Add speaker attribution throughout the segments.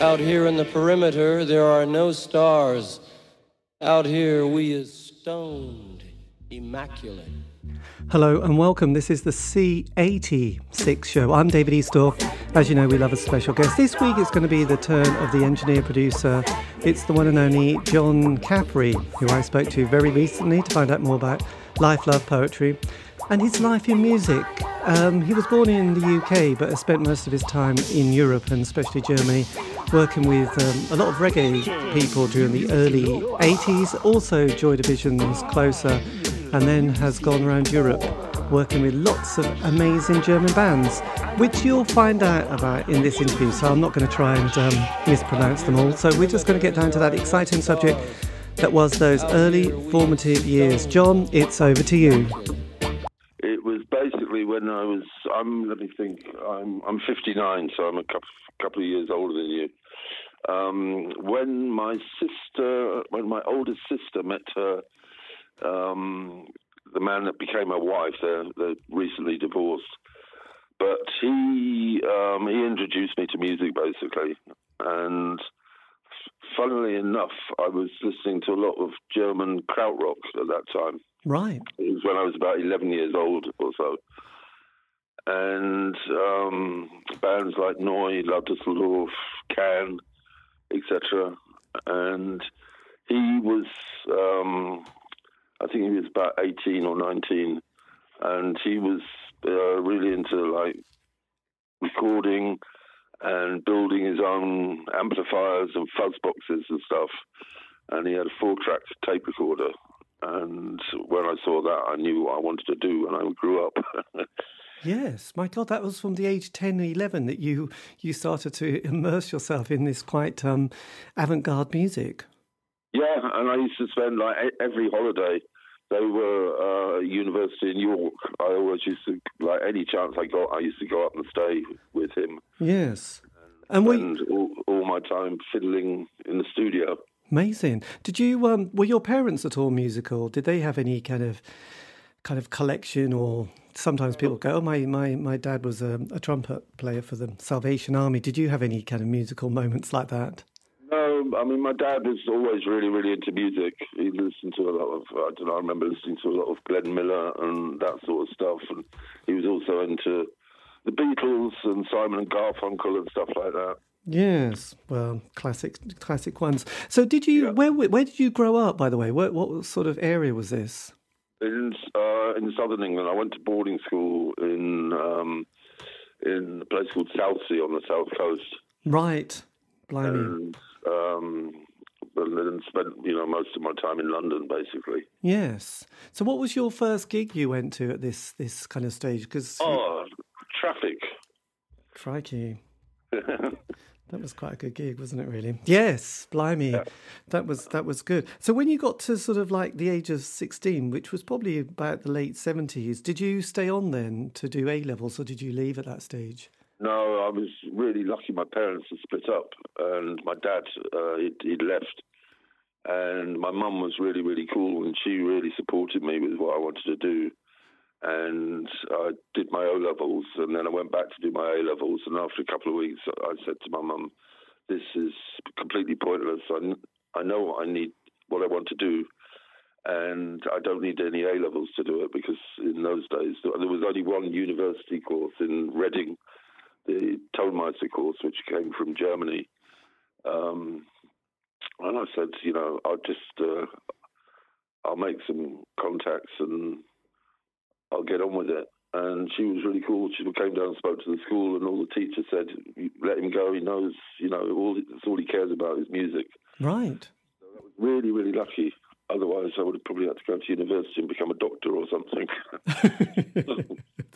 Speaker 1: Out here in the perimeter, there are no stars. Out here, we is stoned, immaculate.
Speaker 2: Hello and welcome. This is the C86 show. I'm David Eastaugh. As you know, we love a special guest. This week it's going to be the turn of the engineer producer. It's the one and only John Caffery, who I spoke to very recently to find out more about life, love, poetry, and his life in music. Um, he was born in the UK but has spent most of his time in Europe and especially Germany working with um, a lot of reggae people during the early 80s, also Joy Division's Closer, and then has gone around Europe working with lots of amazing German bands, which you'll find out about in this interview. So I'm not going to try and um, mispronounce them all. So we're just going to get down to that exciting subject that was those early formative years. John, it's over to you.
Speaker 3: It was basically when I was. I'm. Let me think. I'm. I'm 59, so I'm a couple, couple of years older than you. Um, when my sister, when my oldest sister met her, um, the man that became her wife, they're, they're recently divorced. But he um, he introduced me to music basically, and funnily enough, I was listening to a lot of German krautrock at that time.
Speaker 2: Right.
Speaker 3: It was when I was about 11 years old or so. And um, bands like Neu, La Düsseldorf, Can, etc. And he was, um, I think he was about 18 or 19, and he was uh, really into like recording and building his own amplifiers and fuzz boxes and stuff. And he had a four track tape recorder. And when I saw that, I knew what I wanted to do when I grew up.
Speaker 2: Yes, my God, that was from the age 10 or 11 that you, you started to immerse yourself in this quite um, avant garde music.
Speaker 3: Yeah, and I used to spend like every holiday. They were uh, university in York. I always used to like any chance I got. I used to go up and stay with him.
Speaker 2: Yes,
Speaker 3: and, and we all, all, my time fiddling in the studio.
Speaker 2: Amazing. Did you um, were your parents at all musical? Did they have any kind of kind of collection or sometimes people go, "Oh, my my my dad was a, a, trumpet player for the Salvation Army." Did you have any kind of musical moments like that?
Speaker 3: No, I mean my dad was always really really into music. He listened to a lot of I don't know. I remember listening to a lot of Glenn Miller and that sort of stuff, and he was also into the Beatles and Simon and Garfunkel and stuff like that.
Speaker 2: Yes, well, classic, classic ones. So, did you? Yeah. Where where did you grow up? By the way, what what sort of area was this?
Speaker 3: In uh, in southern England, I went to boarding school in um, in a place called Southsea on the south coast.
Speaker 2: Right, blimey.
Speaker 3: And, um, and then spent you know most of my time in London, basically.
Speaker 2: Yes. So, what was your first gig you went to at this this kind of stage? Because
Speaker 3: oh, traffic.
Speaker 2: Crikey. That was quite a good gig, wasn't it? Really? Yes, blimey, yeah. that was that was good. So when you got to sort of like the age of sixteen, which was probably about the late seventies, did you stay on then to do A levels, or did you leave at that stage?
Speaker 3: No, I was really lucky. My parents had split up, and my dad uh, he'd, he'd left, and my mum was really really cool, and she really supported me with what I wanted to do and I did my O levels, and then I went back to do my A levels. And after a couple of weeks, I said to my mum, "This is completely pointless. I, I know what I need, what I want to do, and I don't need any A levels to do it because in those days there was only one university course in Reading, the Tonmeister course, which came from Germany." Um, and I said, you know, I'll just uh, I'll make some contacts and I'll get on with it. And she was really cool. She came down and spoke to the school, and all the teachers said, "Let him go. He knows, you know, all that's all he cares about is music."
Speaker 2: Right.
Speaker 3: So I was really, really lucky. Otherwise, I would have probably had to go to university and become a doctor or something.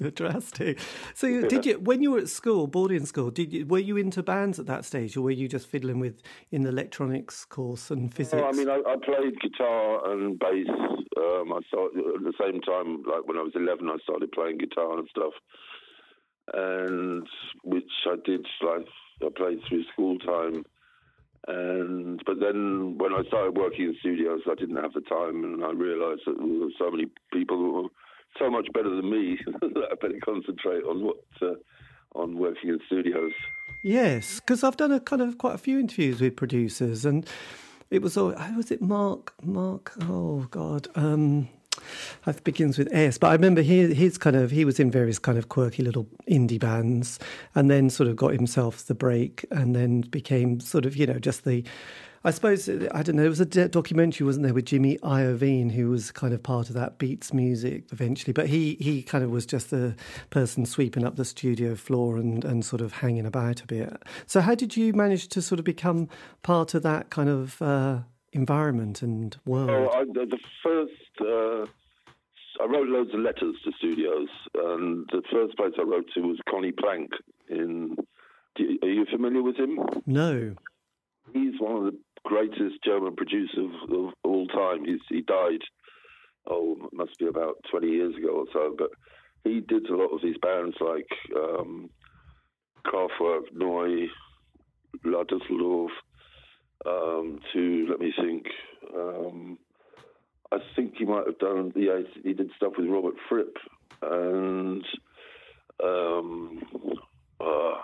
Speaker 2: Drastic. So, yeah. did you when you were at school, boarding school? Did you were you into bands at that stage, or were you just fiddling with in the electronics course and physics?
Speaker 3: I mean, I, I, played guitar and bass. Um, I started at the same time, like when I was eleven, I started playing guitar and stuff, and which I did like I played through school time and but then when I started working in studios, I didn't have the time, and I realised that there were so many people who were so much better than me that I better concentrate on what uh, on working in studios.
Speaker 2: Yes, because I've done a kind of quite a few interviews with producers, and it was all. Was it Mark? Mark? Oh God. Um, it begins with S, but I remember his, his kind of he was in various kind of quirky little indie bands, and then sort of got himself the break, and then became sort of you know just the I suppose I don't know. There was a documentary, wasn't there, with Jimmy Iovine, who was kind of part of that Beats music eventually. But he he kind of was just the person sweeping up the studio floor and and sort of hanging about a bit. So how did you manage to sort of become part of that kind of uh, environment and world?
Speaker 3: Oh, I, the first. Uh, I wrote loads of letters to studios, and the first place I wrote to was Conny Plank. In, are you familiar with him?
Speaker 2: No.
Speaker 3: He's one of the greatest German producer of, of all time. He's, he died, oh, must be about 20 years ago or so, but he did a lot of these bands like um, Kraftwerk, Neu, La Düsseldorf, um, to, let me think, um, I think he might have done, yeah, he did stuff with Robert Fripp and, um, uh,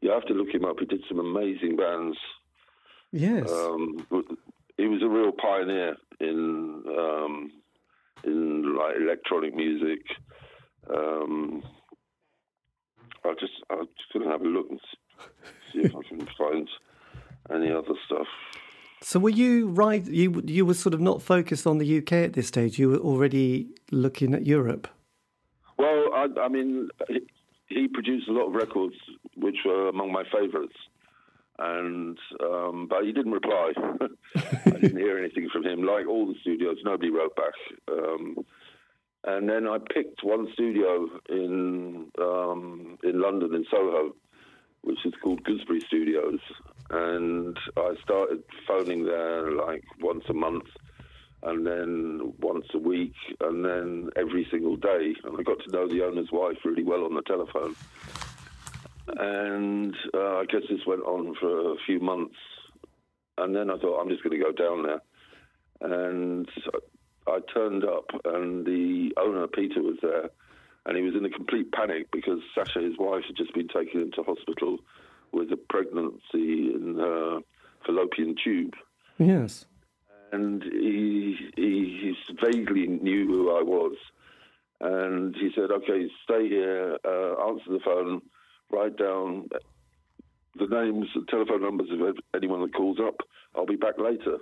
Speaker 3: you have to look him up. He did some amazing bands.
Speaker 2: Yes.
Speaker 3: Um, he was a real pioneer in um, in like electronic music. Um, I just I'm just gonna have a look and see if I can find any other stuff.
Speaker 2: So were you right? You you were sort of not focused on the UK at this stage. You were already looking at Europe.
Speaker 3: Well, I, I mean, he, he produced a lot of records which were among my favourites and um, but he didn't reply. I didn't hear anything from him. Like all the studios, nobody wrote back. Um, and then I picked one studio in um, in London in Soho, which is called Gooseberry Studios, and I started phoning there like once a month, and then once a week, and then every single day, and I got to know the owner's wife really well on the telephone and uh, I guess this went on for a few months. And then I thought, I'm just going to go down there. And I turned up, and the owner, Peter, was there. And he was in a complete panic because Sasha, his wife, had just been taken into hospital with a pregnancy in her fallopian tube.
Speaker 2: Yes.
Speaker 3: And he, he, he vaguely knew who I was. And he said, okay, stay here, uh, answer the phone write down the names and telephone numbers of anyone that calls up. I'll be back later.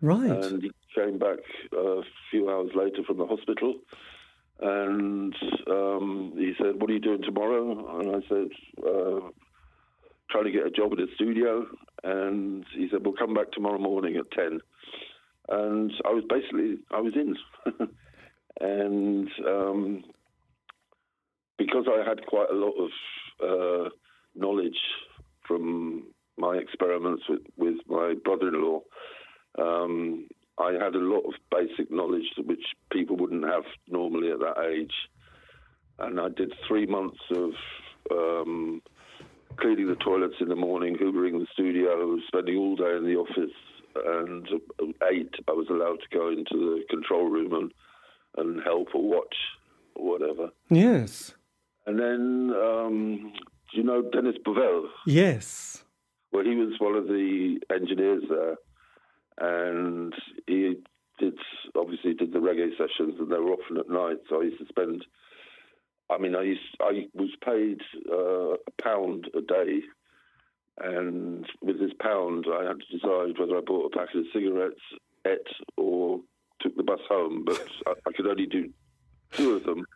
Speaker 2: Right.
Speaker 3: And he came back a few hours later from the hospital. And um, he said, What are you doing tomorrow? And I said, uh, Trying to get a job at a studio. And he said, We'll come back tomorrow morning at 10. And I was basically, I was in. and um, because I had quite a lot of uh, knowledge from my experiments with, with my brother-in-law. Um, I had a lot of basic knowledge which people wouldn't have normally at that age, and I did three months of um, cleaning the toilets in the morning, hoovering the studio, spending all day in the office, and at eight I was allowed to go into the control room and, and help or watch or whatever.
Speaker 2: Yes.
Speaker 3: And then, um, do you know Dennis Bovell?
Speaker 2: Yes.
Speaker 3: Well, he was one of the engineers there, and he did obviously did the reggae sessions, and they were often at night. So I used to spend. I mean, I used I was paid uh, a pound a day, and with this pound, I had to decide whether I bought a packet of cigarettes, ate, or took the bus home. But I, I could only do two of them.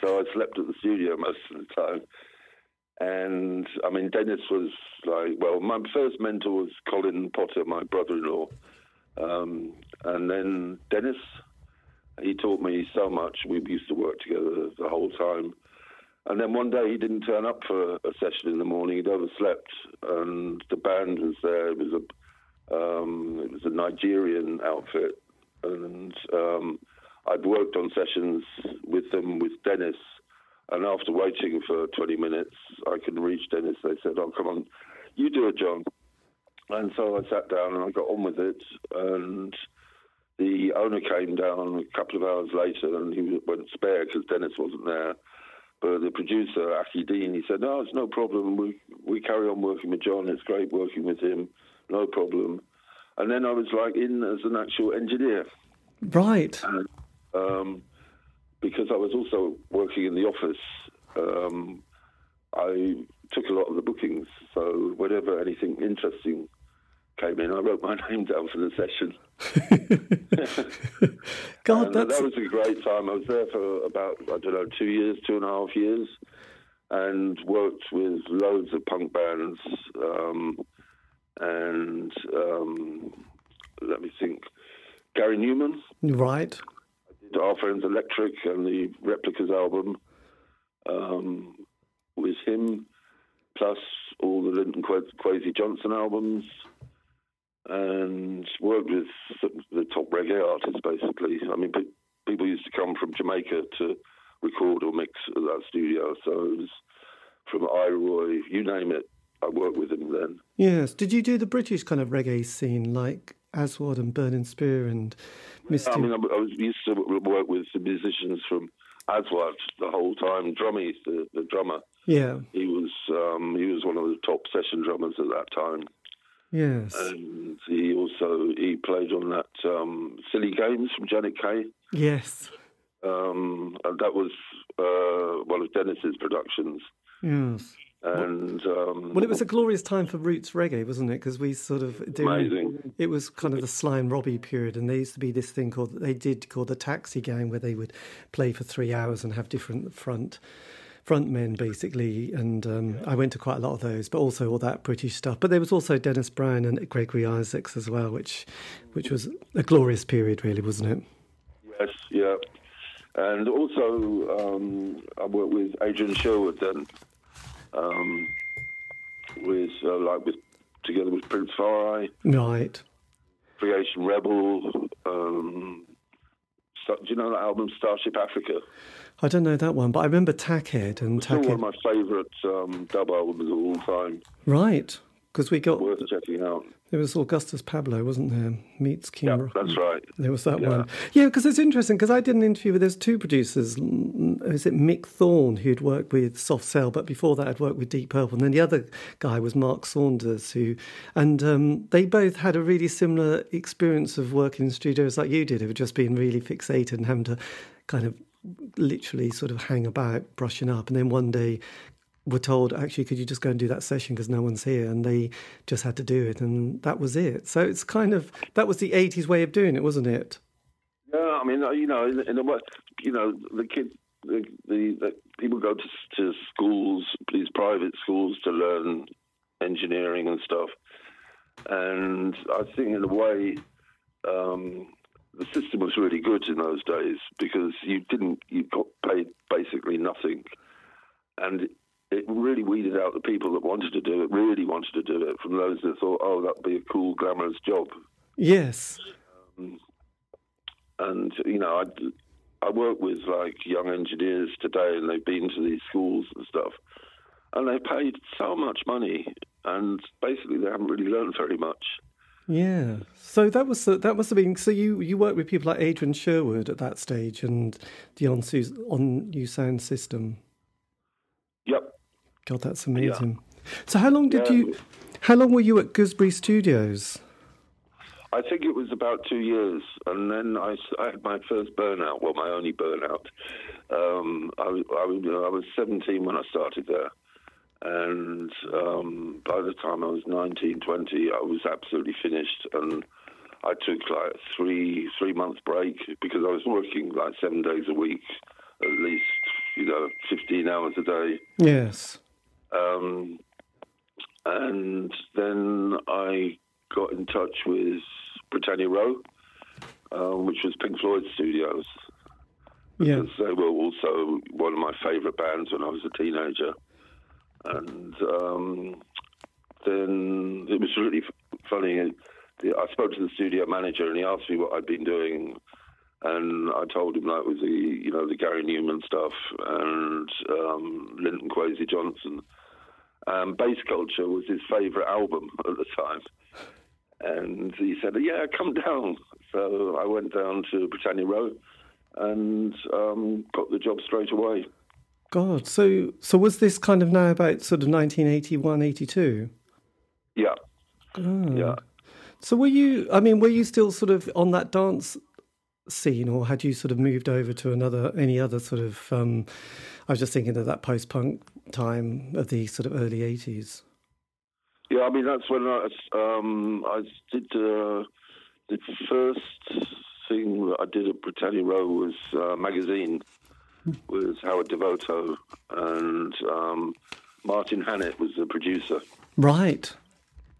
Speaker 3: So I slept at the studio most of the time. And I mean, Dennis was like, well, my first mentor was Colin Potter, my brother in law. Um, and then Dennis, he taught me so much. We used to work together the whole time. And then one day he didn't turn up for a session in the morning. He'd overslept, and the band was there. It was a um, it was a Nigerian outfit, and um, I'd worked on sessions with them with Dennis, and after waiting for 20 minutes, I couldn't reach Dennis. They said, "Oh, come on, you do it, John." And so I sat down and I got on with it. And the owner came down a couple of hours later, and he went spare because Dennis wasn't there. But the producer, Aki Dean, he said, "No, it's no problem. We we carry on working with John. It's great working with him, no problem. And then I was like in as an actual engineer.
Speaker 2: Right.
Speaker 3: And, um, because I was also working in the office, um, I took a lot of the bookings. So whenever anything interesting came in, I wrote my name down for the session.
Speaker 2: God,
Speaker 3: that was a great time. I was there for about I don't know two years, two and a half years, and worked with loads of punk bands. Um, and um, let me think, Gary Numan,
Speaker 2: right?
Speaker 3: Did Our Friends Electric and the Replicas album um, with him, plus all the Linton Kwesi Johnson albums and worked with the top reggae artists, basically. I mean, people used to come from Jamaica to record or mix at that studio. So it was from I-Roy, you name it, I worked with him then.
Speaker 2: Yes. Did you do the British kind of reggae scene like Aswad and Burning Spear and Mr.
Speaker 3: I mean, I was used to work with the musicians from Aswad the whole time. Drummie, the, the drummer.
Speaker 2: Yeah.
Speaker 3: He was um, he was one of the top session drummers at that time.
Speaker 2: Yes.
Speaker 3: And he also he played on that um, Silly Games from Janet Kay.
Speaker 2: Yes.
Speaker 3: Um, and that was uh, one of Dennis's productions.
Speaker 2: Yes.
Speaker 3: And um,
Speaker 2: well, it was a glorious time for roots reggae, wasn't it? Because we sort of
Speaker 3: amazing.
Speaker 2: It was kind of the Sly and Robbie period, and there used to be this thing called they did called the Taxi Gang, where they would play for three hours and have different front front men basically, and um, I went to quite a lot of those, but also all that British stuff. But there was also Dennis Brown and Gregory Isaacs as well, which which was a glorious period, really, wasn't it?
Speaker 3: Yes, yeah, and also um, I worked with Adrian Sherwood then, um, with uh, like with together with Prince Far
Speaker 2: right?
Speaker 3: Creation Rebel. Um, do you know that album Starship Africa?
Speaker 2: I don't know that one, but I remember Tackhead and
Speaker 3: it's
Speaker 2: Tackhead.
Speaker 3: one of my favourite um, dub albums of all time.
Speaker 2: Right, because we got
Speaker 3: worth checking out.
Speaker 2: There was Augustus Pablo, wasn't there? Meets King.
Speaker 3: Yeah, that's right.
Speaker 2: There was that
Speaker 3: yeah.
Speaker 2: one. Yeah, because it's interesting because I did an interview with there's two producers. Is it Mick Thorne who'd worked with Soft Cell, but before that I'd worked with Deep Purple, and then the other guy was Mark Saunders, who, and um, they both had a really similar experience of working in studios like you did, of just being really fixated and having to kind of literally sort of hang about brushing up and then one day were told actually could you just go and do that session because no one's here? And they just had to do it and that was it. So it's kind of that was the 80s way of doing it wasn't it?
Speaker 3: Yeah i mean uh, you know in, in the you know the kids the, the, the people go to, to schools these private schools to learn engineering and stuff. And i think in a way um, the system was really good in those days because you didn't you got paid basically nothing, and it really weeded out the people that wanted to do it, really wanted to do it, from those that thought, oh, that'd be a cool, glamorous job.
Speaker 2: Yes.
Speaker 3: Um, and you know, I I work with like young engineers today, and they've been to these schools and stuff, and they've paid so much money, and basically they haven't really learned very much.
Speaker 2: Yeah. So that was that must have been. So you you worked with people like Adrian Sherwood at that stage and the on on On-U Sound System. God, that's amazing. Yeah. So how long did
Speaker 3: yeah.
Speaker 2: you? How long were you at Gooseberry Studios?
Speaker 3: I think it was about two years, and then I, I had my first burnout. Well, my only burnout. Um, I, I, I was 17 when I started there and um, by the time I was 19, 20, I was absolutely finished. And I took like a three three month break because I was working like seven days a week, at least you know 15 hours a day.
Speaker 2: Yes.
Speaker 3: Um, and then I got in touch with Britannia Row, um, which was Pink Floyd Studios. Because
Speaker 2: yeah.
Speaker 3: they were also one of my favourite bands when I was a teenager and um, then it was really funny. I spoke to the studio manager, and he asked me what I'd been doing, and I told him that was the you know the Gary Numan stuff and um, Linton Kwesi Johnson. Um, Bass Culture was his favourite album at the time, and he said, "Yeah, come down." So I went down to Britannia Row and um, got the job straight away.
Speaker 2: God, so so was this kind of now about sort of 1981, 82?
Speaker 3: Yeah,
Speaker 2: Oh.
Speaker 3: yeah.
Speaker 2: So were you? I mean, were you still sort of on that dance scene, or had you sort of moved over to another, any other sort of? Um, I was just thinking of that post-punk time of the sort of early eighties.
Speaker 3: Yeah, I mean that's when I um, I did uh, the first thing that I did at Britannia Row was uh, magazine with Howard Devoto and um, Martin Hannett was the producer
Speaker 2: Right.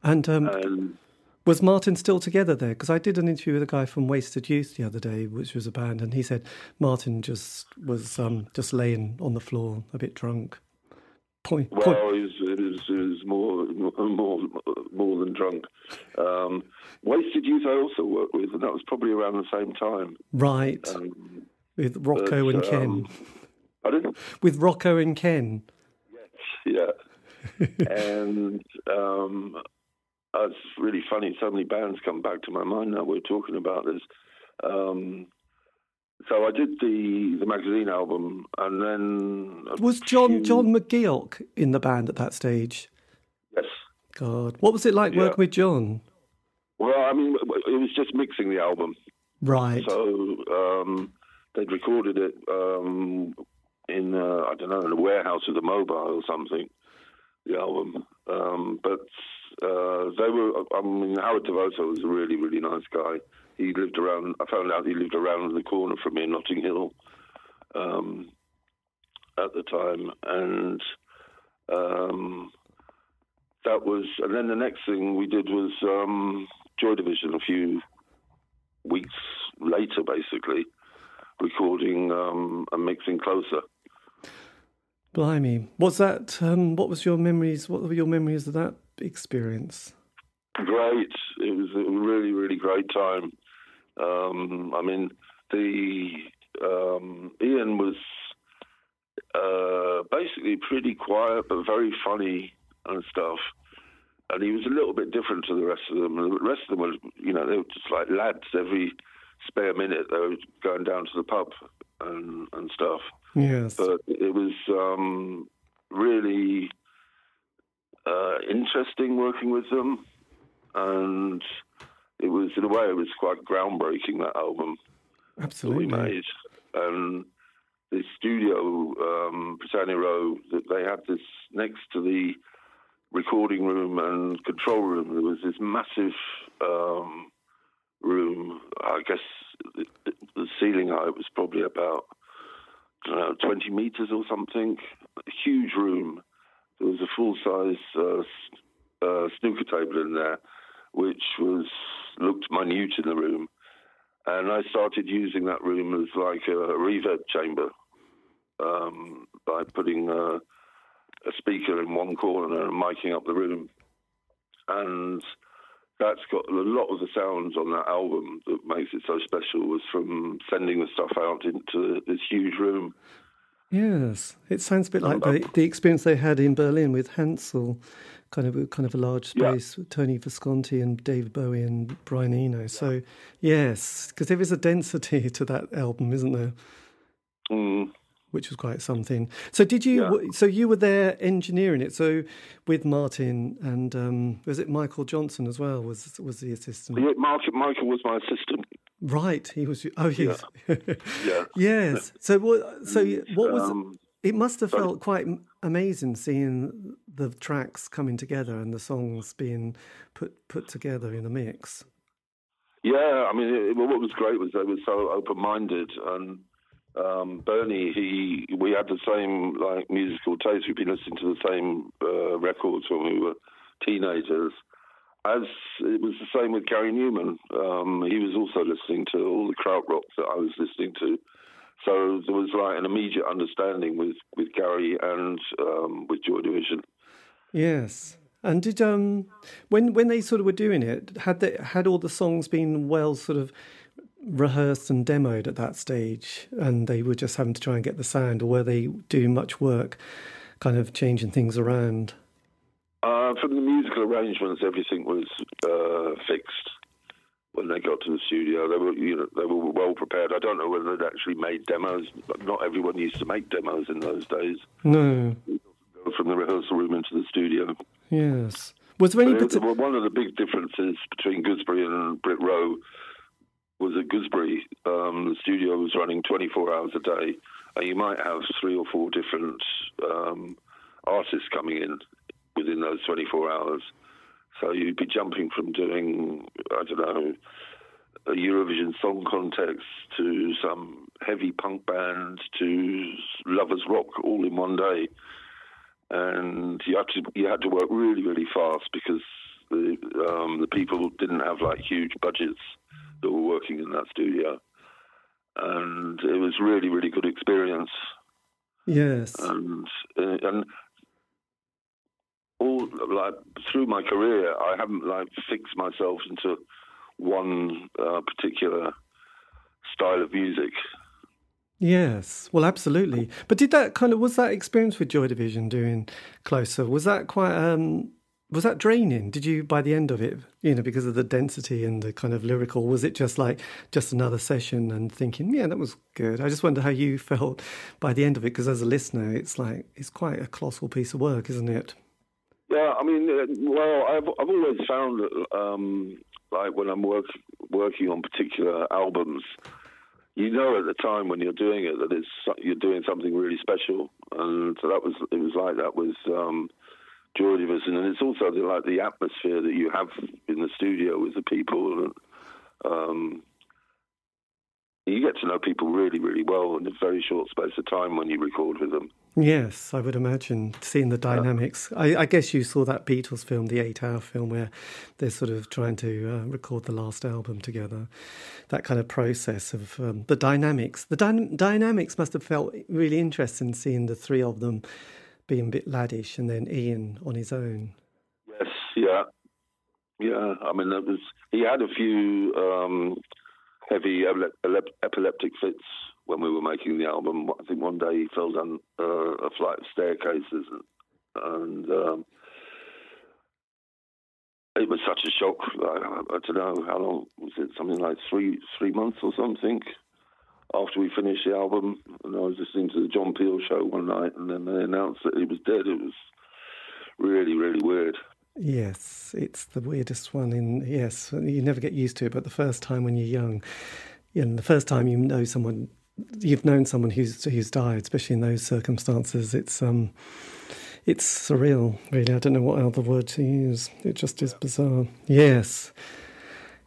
Speaker 2: And um,
Speaker 3: and
Speaker 2: was Martin still together there? Because I did an interview with a guy from Wasted Youth the other day, which was a band, and he said Martin just was um, just laying on the floor, a bit drunk. Point. point.
Speaker 3: well it was, it was, it was more more more than drunk. Um, Wasted Youth I also worked with and that was probably around the same time.
Speaker 2: Right.
Speaker 3: Um,
Speaker 2: with Rocco
Speaker 3: but,
Speaker 2: and Ken.
Speaker 3: um, pardon?
Speaker 2: With Rocco and Ken. Yes.
Speaker 3: Yeah. and um, it's really funny. So many bands come back to my mind now. We're talking about this. Um, so I did the the magazine album, and then
Speaker 2: Was John
Speaker 3: few-
Speaker 2: John McGeoch in the band at that stage?
Speaker 3: Yes.
Speaker 2: God, what was it like
Speaker 3: Yeah.
Speaker 2: working with John?
Speaker 3: Well, I mean, it was just mixing the album.
Speaker 2: Right.
Speaker 3: So um, they'd recorded it um, in uh, I don't know in a warehouse with a mobile or something. The album, um, but uh, they were. I mean, Howard Devoto was a really really nice guy. He lived around. I found out he lived around the corner from me in Notting Hill um, at the time, and um, that was. And then the next thing we did was um, Joy Division. A few weeks later, basically, recording um, and mixing closer.
Speaker 2: Blimey. Was that um, what was your memories what were your memories of that experience?
Speaker 3: Great. It was a really, really great time. Um, I mean, the um, Ian was uh, basically pretty quiet but very funny and stuff. And he was a little bit different to the rest of them. The rest of them were, you know, they were just like lads. Every spare minute, they were going down to the pub and and stuff.
Speaker 2: Yes.
Speaker 3: but it was um, really uh, interesting working with them, and it was in a way it was quite groundbreaking that album that we
Speaker 2: Absolutely.
Speaker 3: made, and the studio um, Britannia Row that they had this next to the recording room and control room. There was this massive um, room. I guess the, the ceiling height was probably about I don't know, 20 meters or something. A huge room. There was a full size uh, uh, snooker table in there, which was looked minute in the room. And I started using that room as like a reverb chamber um, by putting uh, a speaker in one corner and miking up the room. And that's got a lot of the sounds on that album that makes it so special was from sending the stuff out into this huge room.
Speaker 2: Yes. It sounds a bit like the, the experience they had in Berlin with Hansa, kind of a kind of a large
Speaker 3: Yeah.
Speaker 2: space with Tony Visconti and David Bowie and Brian Eno. So yes, because there is a density to that album, isn't there?
Speaker 3: Mm.
Speaker 2: which was quite something. So did you?
Speaker 3: Yeah.
Speaker 2: So you were there engineering it. So with Martin and um, was it Michael Johnson as well? Was was the assistant?
Speaker 3: Yeah, Mark, Michael was my assistant.
Speaker 2: Right, he was. Oh yes,
Speaker 3: Yeah.
Speaker 2: yes. So what? So what was?
Speaker 3: Um,
Speaker 2: it must have felt quite amazing seeing the tracks coming together and the songs being put put together in a mix.
Speaker 3: Yeah, I mean, it, what was great was they were so open-minded, and um, Bernie, he, we had the same like musical taste. We'd been listening to the same uh, records when we were teenagers. As it was the same with Gary Numan, um, he was also listening to all the krautrock that I was listening to. So there was like an immediate understanding with, with Gary and um, with Joy Division.
Speaker 2: Yes. And did um when when they sort of were doing it, had they had all the songs been well sort of rehearsed and demoed at that stage, and they were just having to try and get the sound, or were they doing much work, kind of changing things around?
Speaker 3: Uh, from the musical arrangements, everything was uh, fixed. when they got to the studio. They were, you know, they were well prepared. I don't know whether they'd actually made demos. But not everyone used to make demos in those days.
Speaker 2: No.
Speaker 3: From the rehearsal room into the studio.
Speaker 2: Yes. Was there any
Speaker 3: particular... One of the big differences between Gooseberry and Brit Row was at Gooseberry, um, the studio was running 24 hours a day, and you might have three or four different um, artists coming in within those 24 hours. So you'd be jumping from doing, I don't know, a Eurovision Song Contest to some heavy punk band to lovers rock all in one day, and you had to you had to work really really fast because the um, the people didn't have like huge budgets that were working in that studio, and it was really really good experience.
Speaker 2: Yes,
Speaker 3: and uh, and all like through my career, I haven't like fixed myself into one uh, particular style of music.
Speaker 2: Yes, well, absolutely. But did that kind of was that experience with Joy Division doing closer? Was that quite um was that draining? Did you by the end of it, you know, because of the density and the kind of lyrical, was it just like just another session and thinking, yeah, that was good? I just wonder how you felt by the end of it, because as a listener, it's like it's quite a colossal piece of work, isn't it?
Speaker 3: Yeah, I mean, uh, well, I've I've always found that, um, like when I'm work, working on particular albums, you know at the time when you're doing it that it's you're doing something really special, and so that was it was like that with um, Division, and it's also the, like the atmosphere that you have in the studio with the people, and um, you get to know people really, really well in a very short space of time when you record with them.
Speaker 2: Yes, I would imagine seeing the dynamics. I, I, guess you saw that Beatles film, the eight-hour film, where they're sort of trying to uh, record the last album together. That kind of process of um, the dynamics. The dy- dynamics must have felt really interesting seeing the three of them being a bit laddish, and then Ian on his own.
Speaker 3: Yes, yeah, yeah. I mean, that was he had a few. Um, heavy epileptic fits when we were making the album. I think one day he fell down uh, a flight of staircases, and, um, it was such a shock. I, I, don't know how long was it? Something like three three months or something after we finished the album. And I was listening to the John Peel show one night, and then they announced that he was dead. It was really really weird.
Speaker 2: Yes, it's the weirdest one. In yes, you never get used to it, but the first time when you're young, you know, the first time you know someone, you've known someone who's who's died, especially in those circumstances, it's um, it's surreal. Really, I don't know what other word to use. It just is bizarre. Yes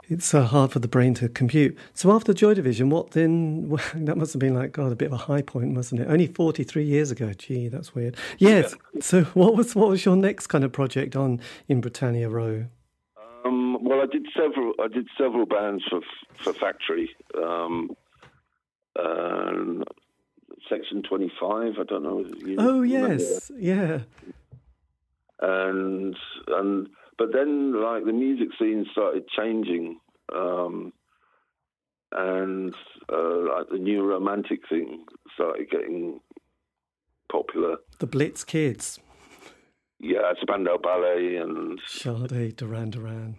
Speaker 2: it's uh, hard for the brain to compute. So after Joy Division, what then? Well, that must have been like God, a bit of a high point, wasn't it? Only forty three years ago. Gee, that's weird. Yes. Yeah. So what was what was your next kind of project on in Britannia Row?
Speaker 3: Um, well, I did several. I did several bands for for Factory. Um, Section twenty five. I don't know.
Speaker 2: oh yes, yeah.
Speaker 3: And and but then, like the music scene started changing, um, and uh, like the new romantic thing started getting popular.
Speaker 2: The Blitz Kids.
Speaker 3: Yeah, Spandau Ballet and
Speaker 2: Sade, Duran Duran.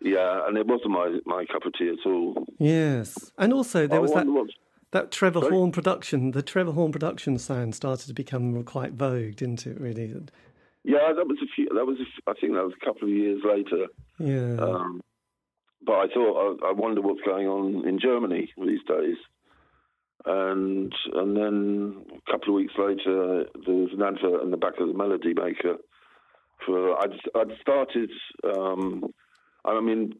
Speaker 3: Yeah, and it wasn't my my cup of tea at all.
Speaker 2: Yes, and also there was that that Trevor Sorry? Horn production. The Trevor Horn production sound started to become quite vogue, didn't it? Really,
Speaker 3: yeah, that was a few. That was, a, I think, that was a couple of years later.
Speaker 2: Yeah.
Speaker 3: Um, but I thought, I, I, wonder what's going on in Germany these days. And and then a couple of weeks later, there was an advert in the back of the Melody Maker. For I'd I'd started. Um, I mean,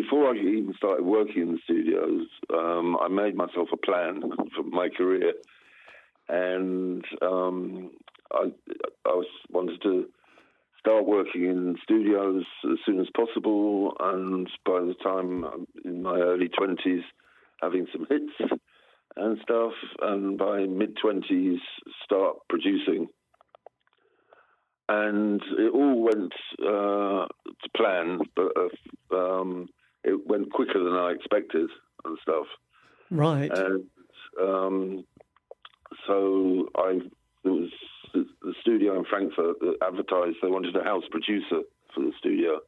Speaker 3: before I even started working in the studios, um, I made myself a plan for my career, and um, I, I wanted to start working in studios as soon as possible, and by the time I'm in my early twenties, having some hits and stuff, and by mid twenties, start producing. And it all went uh, to plan, but uh, um, it went quicker than I expected and stuff.
Speaker 2: Right.
Speaker 3: And um, so I it was the, the studio in Frankfurt that advertised they wanted a house producer for the studio.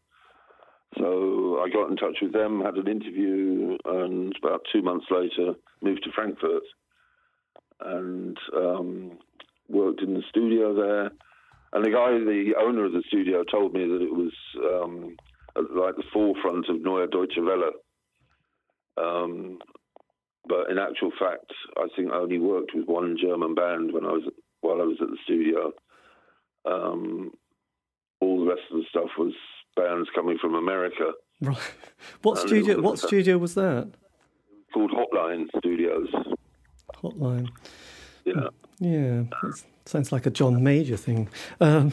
Speaker 3: So I got in touch with them, had an interview, and about two months later moved to Frankfurt and um, worked in the studio there. And the guy, the owner of the studio, told me that it was um, like the forefront of Neue Deutsche Welle. Um, but in actual fact, I think I only worked with one German band when I was while I was at the studio. Um, all the rest of the stuff was bands coming from America.
Speaker 2: Right. What and studio? What studio was that?
Speaker 3: Called Hotline Studios.
Speaker 2: Hotline.
Speaker 3: Yeah.
Speaker 2: Yeah. sounds like a John Major thing. Um,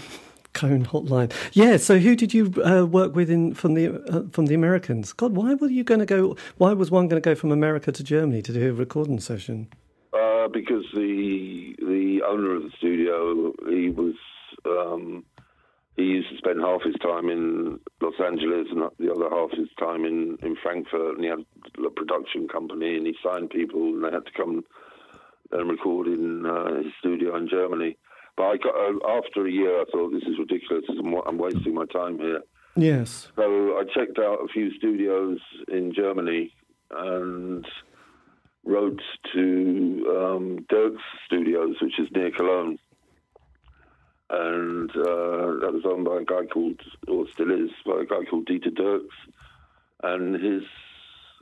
Speaker 2: Cone Hotline. Yeah. So, who did you uh, work with in from the uh, from the Americans? God, why were you going to go? Why was one going to go from America to Germany to do a recording session?
Speaker 3: Uh, because the the owner of the studio, he was um, he used to spend half his time in Los Angeles and the other half his time in, in Frankfurt. And he had a production company and he signed people and they had to come and record in uh, his studio in Germany. But I got uh, after a year, I thought this is ridiculous. I'm, I'm wasting my time here.
Speaker 2: Yes.
Speaker 3: So I checked out a few studios in Germany and wrote to um, Dierks Studios, which is near Cologne and uh, that was owned by a guy called, or still is, by a guy called Dieter Dierks, and his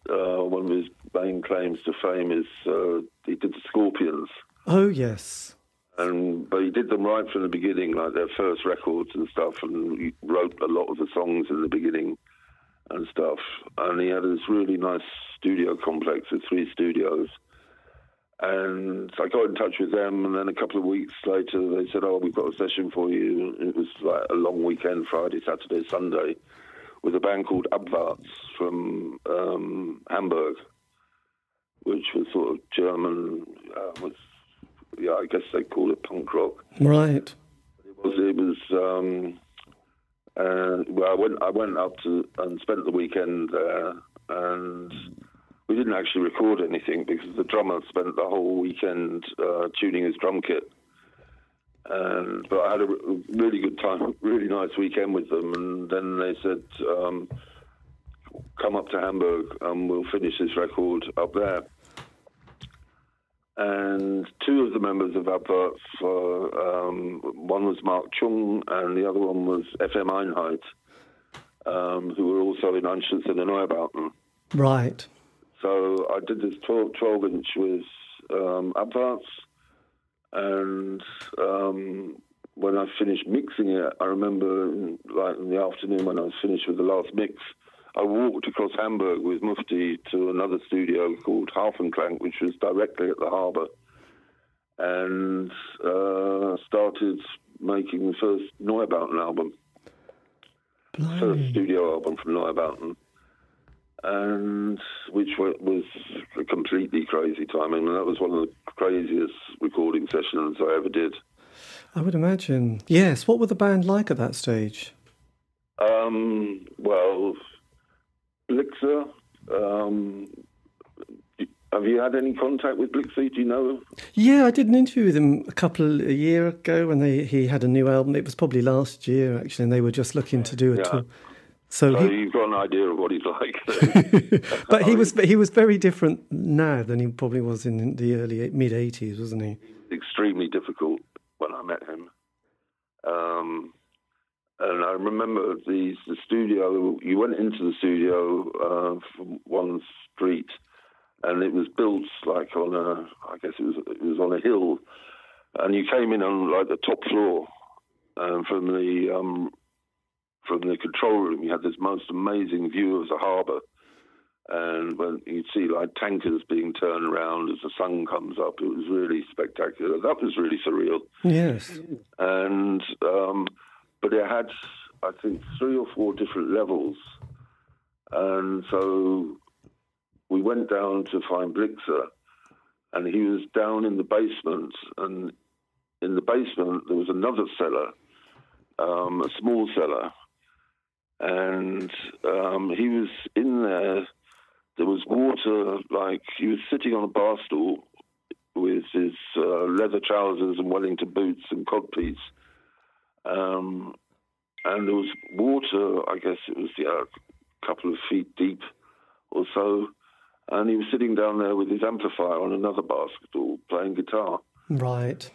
Speaker 3: uh, one of his main claims to fame is uh, he did the Scorpions.
Speaker 2: Oh yes.
Speaker 3: And but he did them right from the beginning, like their first records and stuff, and he wrote a lot of the songs in the beginning and stuff. And he had this really nice studio complex with three studios and I got in touch with them, and then a couple of weeks later, they said, "Oh, we've got a session for you." It was like a long weekend, Friday, Saturday, Sunday, with a band called Abwärts from um, Hamburg, which was sort of German. Uh, was yeah, I guess they call it punk rock.
Speaker 2: Right.
Speaker 3: It was. It was. Um, uh, well, I went. I went up to and spent the weekend there, and we didn't actually record anything because the drummer spent the whole weekend uh, tuning his drum kit. And but I had a really good time, really nice weekend with them. And then they said, um, "Come up to Hamburg and we'll finish this record up there." And two of the members of Abwärts, uh, um, one was Mark Chung and the other one was FM Einheit, um, who were also in Einstürzende Neubauten.
Speaker 2: Right.
Speaker 3: So I did this 12, 12 inch with um, Abwärts, and um, when I finished mixing it, I remember, in, like in the afternoon when I was finished with the last mix, I walked across Hamburg with Mufti to another studio called Hafenklang, which was directly at the harbour, and uh, started making the first Neubauten album.
Speaker 2: Blimey.
Speaker 3: First studio album from Neubauten and which was a completely crazy time. I mean, that was one of the craziest recording sessions I ever did.
Speaker 2: I would imagine. Yes. What were the band like at that stage?
Speaker 3: Um, well, Blixa. Um, have you had any contact with Blixa? Do you know?
Speaker 2: Yeah, I did an interview with him a couple a year ago when they he had a new album. It was probably last year actually, and they were just looking to do a
Speaker 3: yeah.
Speaker 2: tour.
Speaker 3: So, so he, you've got an idea of what he's like.
Speaker 2: but he was he was very different now than he probably was in the early mid '80s, wasn't he?
Speaker 3: Extremely difficult when I met him. Um, and I remember the the studio. You went into the studio uh, from one street, and it was built like on a. I guess it was it was on a hill, and you came in on like the top floor, um, from the um, from the control room, you had this most amazing view of the harbour. And when you'd see like tankers being turned around as the sun comes up, it was really spectacular. That was really surreal.
Speaker 2: Yes.
Speaker 3: And um, but it had, I think, three or four different levels, and so we went down to find Blixa, and he was down in the basement, and in the basement there was another cellar, um, a small cellar, and um, he was in there. There was water, like he was sitting on a bar stool with his uh, leather trousers and Wellington boots and codpiece. Um, and there was water, I guess it was yeah, a couple of feet deep or so, and he was sitting down there with his amplifier on another basketball playing guitar.
Speaker 2: Right.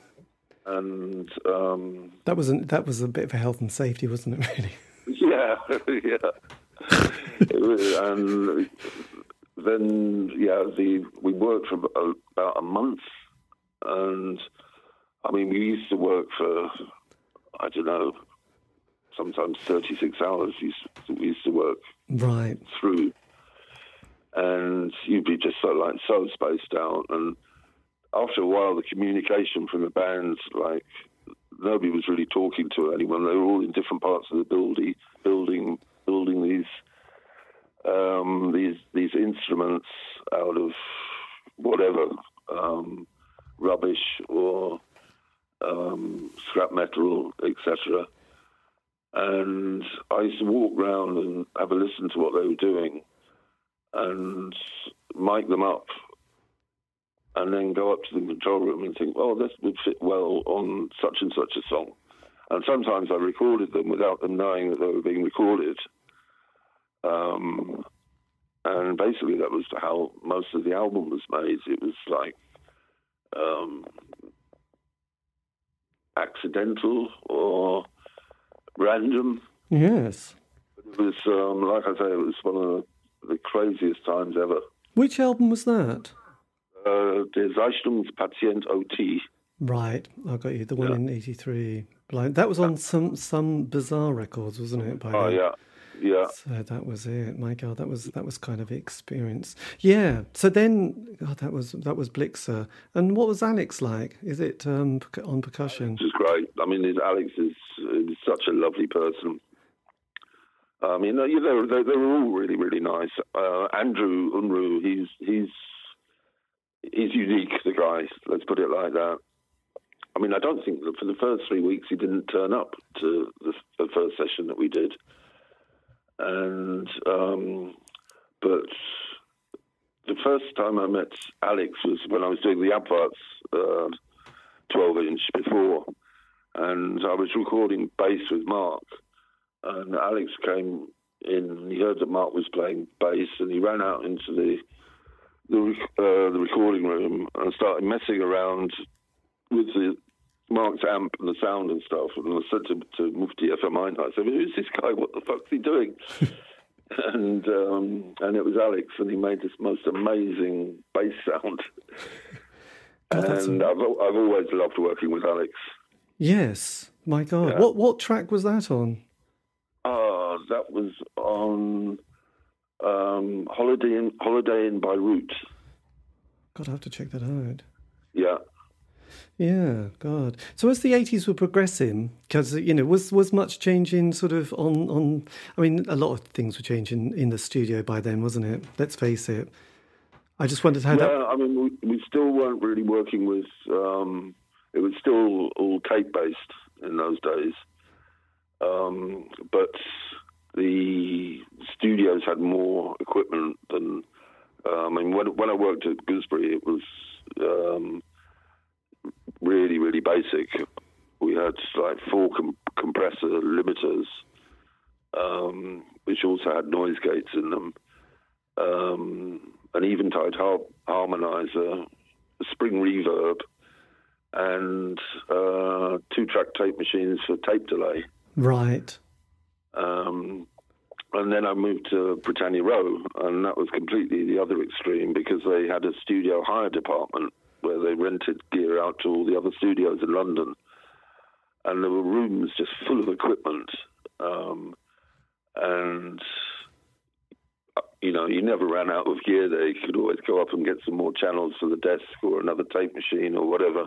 Speaker 3: And um,
Speaker 2: that was that was a bit of a health and safety, wasn't it? Really.
Speaker 3: Yeah, yeah. and then yeah, the we worked for about a month, and I mean we used to work for I don't know, sometimes thirty six hours. We used, we used to work
Speaker 2: right
Speaker 3: through, and you'd be just so like so spaced out, and after a while, the communication from the bands like nobody was really talking to anyone. They were all in different parts of the building, building, building these um, these these instruments out of whatever um, rubbish or um, scrap metal, etc. And I used to walk around and have a listen to what they were doing, and mic them up and then go up to the control room and think, oh, this would fit well on such and such a song. And sometimes I recorded them without them knowing that they were being recorded. Um, and basically, that was how most of the album was made. It was like um, accidental or random.
Speaker 2: Yes.
Speaker 3: It was, um, like I say, it was one of the craziest times ever.
Speaker 2: Which album was that?
Speaker 3: Uh, der Zeichnungspatient OT.
Speaker 2: Right, I got you. The one yeah. in '83. Blind. That was on some Some Bizzare records, wasn't it?
Speaker 3: By oh then? yeah, yeah.
Speaker 2: So that was it. My God, that was that was kind of experience. Yeah. So then, God, that was that was Blixa. And what was Alex like? Is it um, on percussion?
Speaker 3: Is great. I mean, Alex is, is such a lovely person. I mean, you know, they, they were all really, really nice. Uh, Andrew Unruh, he's he's he's unique, the guy. Let's put it like that. I mean, I don't think that for the first three weeks he didn't turn up to the, the first session that we did, and um, but the first time I met Alex was when I was doing the Abwärts uh, 12 inch before, and I was recording bass with Mark, and Alex came in. He heard that Mark was playing bass, and he ran out into the the uh, the recording room and started messing around with the Mark's amp and the sound and stuff. And I said to, to Mufti FM I said, "Who's this guy? What the fuck's he doing?" and um, and it was Alex, and he made this most amazing bass sound. God, and I've I've always loved working with Alex.
Speaker 2: Yes, my God, yeah. what what track was that on?
Speaker 3: Uh, that was on um, Holiday in Holiday in Beirut.
Speaker 2: God, I have to check that out.
Speaker 3: Yeah.
Speaker 2: Yeah, God. So as the eighties were progressing, because you know, was was much changing sort of on on. I mean, a lot of things were changing in the studio by then, wasn't it? Let's face it. I just wondered how.
Speaker 3: Yeah,
Speaker 2: that...
Speaker 3: I mean, we, we still weren't really working with. Um, it was still all tape based in those days, um, but the studios had more equipment than. Uh, I mean, when, when I worked at Gooseberry, it was um, really, really basic. We had like four com- compressor limiters, um, which also had noise gates in them, um, an Eventide har- harmonizer, a spring reverb, and uh, two-track tape machines for tape delay.
Speaker 2: Right.
Speaker 3: Um, and then I moved to Britannia Row, and that was completely the other extreme because they had a studio hire department where they rented gear out to all the other studios in London. And there were rooms just full of equipment. Um, and, uh, you know, you never ran out of gear there. You could always go up and get some more channels for the desk or another tape machine or whatever.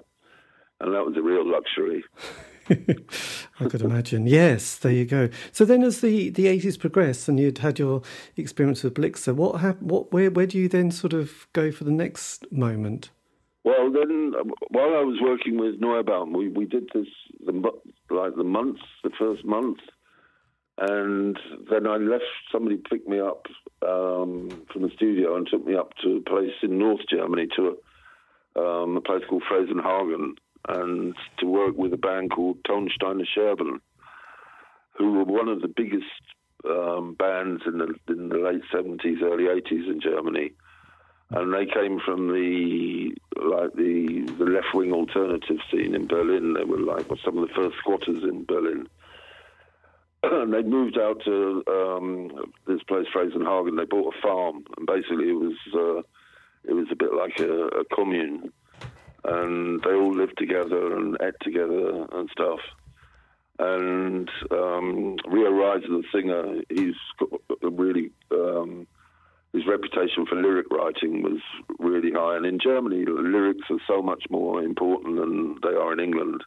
Speaker 3: And that was a real luxury.
Speaker 2: I could imagine. Yes, there you go. So then, as the, the eighties progressed, and you'd had your experience with Blixa, what hap- What where where do you then sort of go for the next moment?
Speaker 3: Well, then while I was working with Neubauten, we we did this the like the months, the first month, and then I left. Somebody picked me up um, from the studio and took me up to a place in North Germany to a, um, a place called Fresenhagen and to work with a band called Ton Steine Scherben, who were one of the biggest um, bands in the in the late seventies, early eighties in Germany, and they came from the like the the left wing alternative scene in Berlin. They were like some of the first squatters in Berlin. and they moved out to um, this place, Fresenhagen. They bought a farm, and basically it was uh, it was a bit like a, a commune, and they all lived together and ate together and stuff. And um, Rio Reiser, the singer, he's got a really um, his reputation for lyric writing was really high. And in Germany, lyrics are so much more important than they are in England.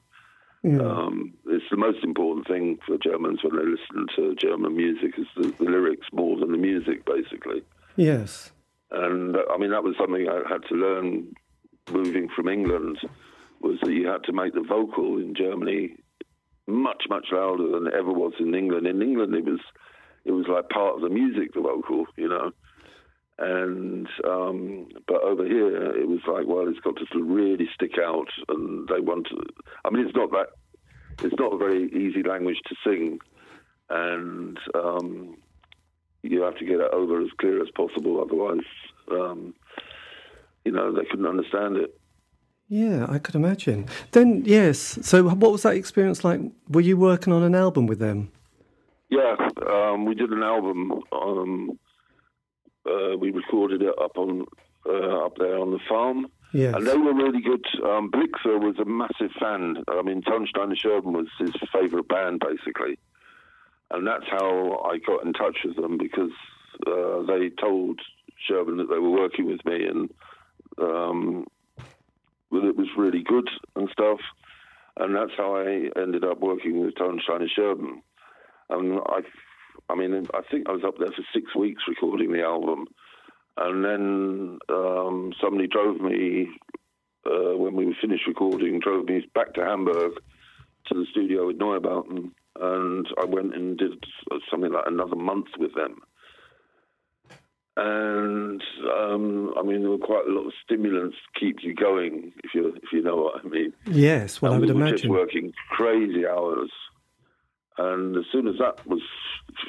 Speaker 3: Yeah. Um, it's the most important thing for Germans when they listen to German music is the, the lyrics more than the music, basically.
Speaker 2: Yes.
Speaker 3: And I mean, that was something I had to learn moving from England was that you had to make the vocal in Germany much, much louder than it ever was in England. In England, it was it was like part of the music, the vocal, you know. And um, but over here, it was like, well, it's got to really stick out, and they want to. I mean, it's not that it's not a very easy language to sing, and um, you have to get it over as clear as possible. Otherwise, um, you know, they couldn't understand it.
Speaker 2: Yeah, I could imagine. Then, yes. So, what was that experience like? Were you working on an album with them?
Speaker 3: Yeah, um, we did an album. Um, uh, we recorded it up on uh, up there on the farm.
Speaker 2: Yes.
Speaker 3: And they were really good. Um, Blixa was a massive fan. I mean, Ton Steine Scherben was his favourite band, basically. And that's how I got in touch with them because uh, they told Scherben that they were working with me and um, that it was really good and stuff. And that's how I ended up working with Ton Steine Scherben. And I I mean, I think I was up there for six weeks recording the album, and then um, somebody drove me uh, when we were finished recording, drove me back to Hamburg to the studio with Neubauten, and I went and did something like another month with them. And um, I mean, there were quite a lot of stimulants to keep you going, if you if you know what I mean.
Speaker 2: Yes, well,
Speaker 3: and
Speaker 2: I would
Speaker 3: we were
Speaker 2: imagine.
Speaker 3: Just working crazy hours, and as soon as that was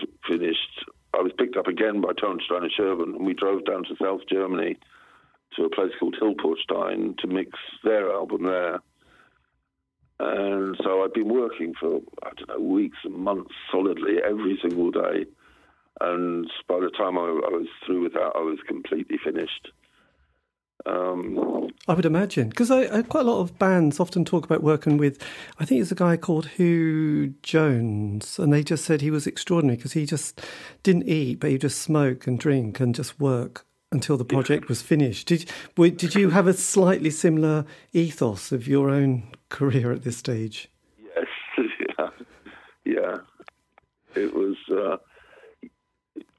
Speaker 3: f- finished, I was picked up again by Ton Steine Scherben, and we drove down to South Germany to a place called Hilpoltstein to mix their album there. And so I'd been working for, I don't know, weeks and months solidly every single day. And by the time I, I was through with that, I was completely finished. Um,
Speaker 2: I would imagine because I, I, quite a lot of bands often talk about working with. I think it's a guy called Hugh Jones, and they just said he was extraordinary because he just didn't eat, but he just smoke and drink and just work until the project was finished. Did did you have a slightly similar ethos of your own career at this stage?
Speaker 3: Yes, yeah, yeah. It was. Uh,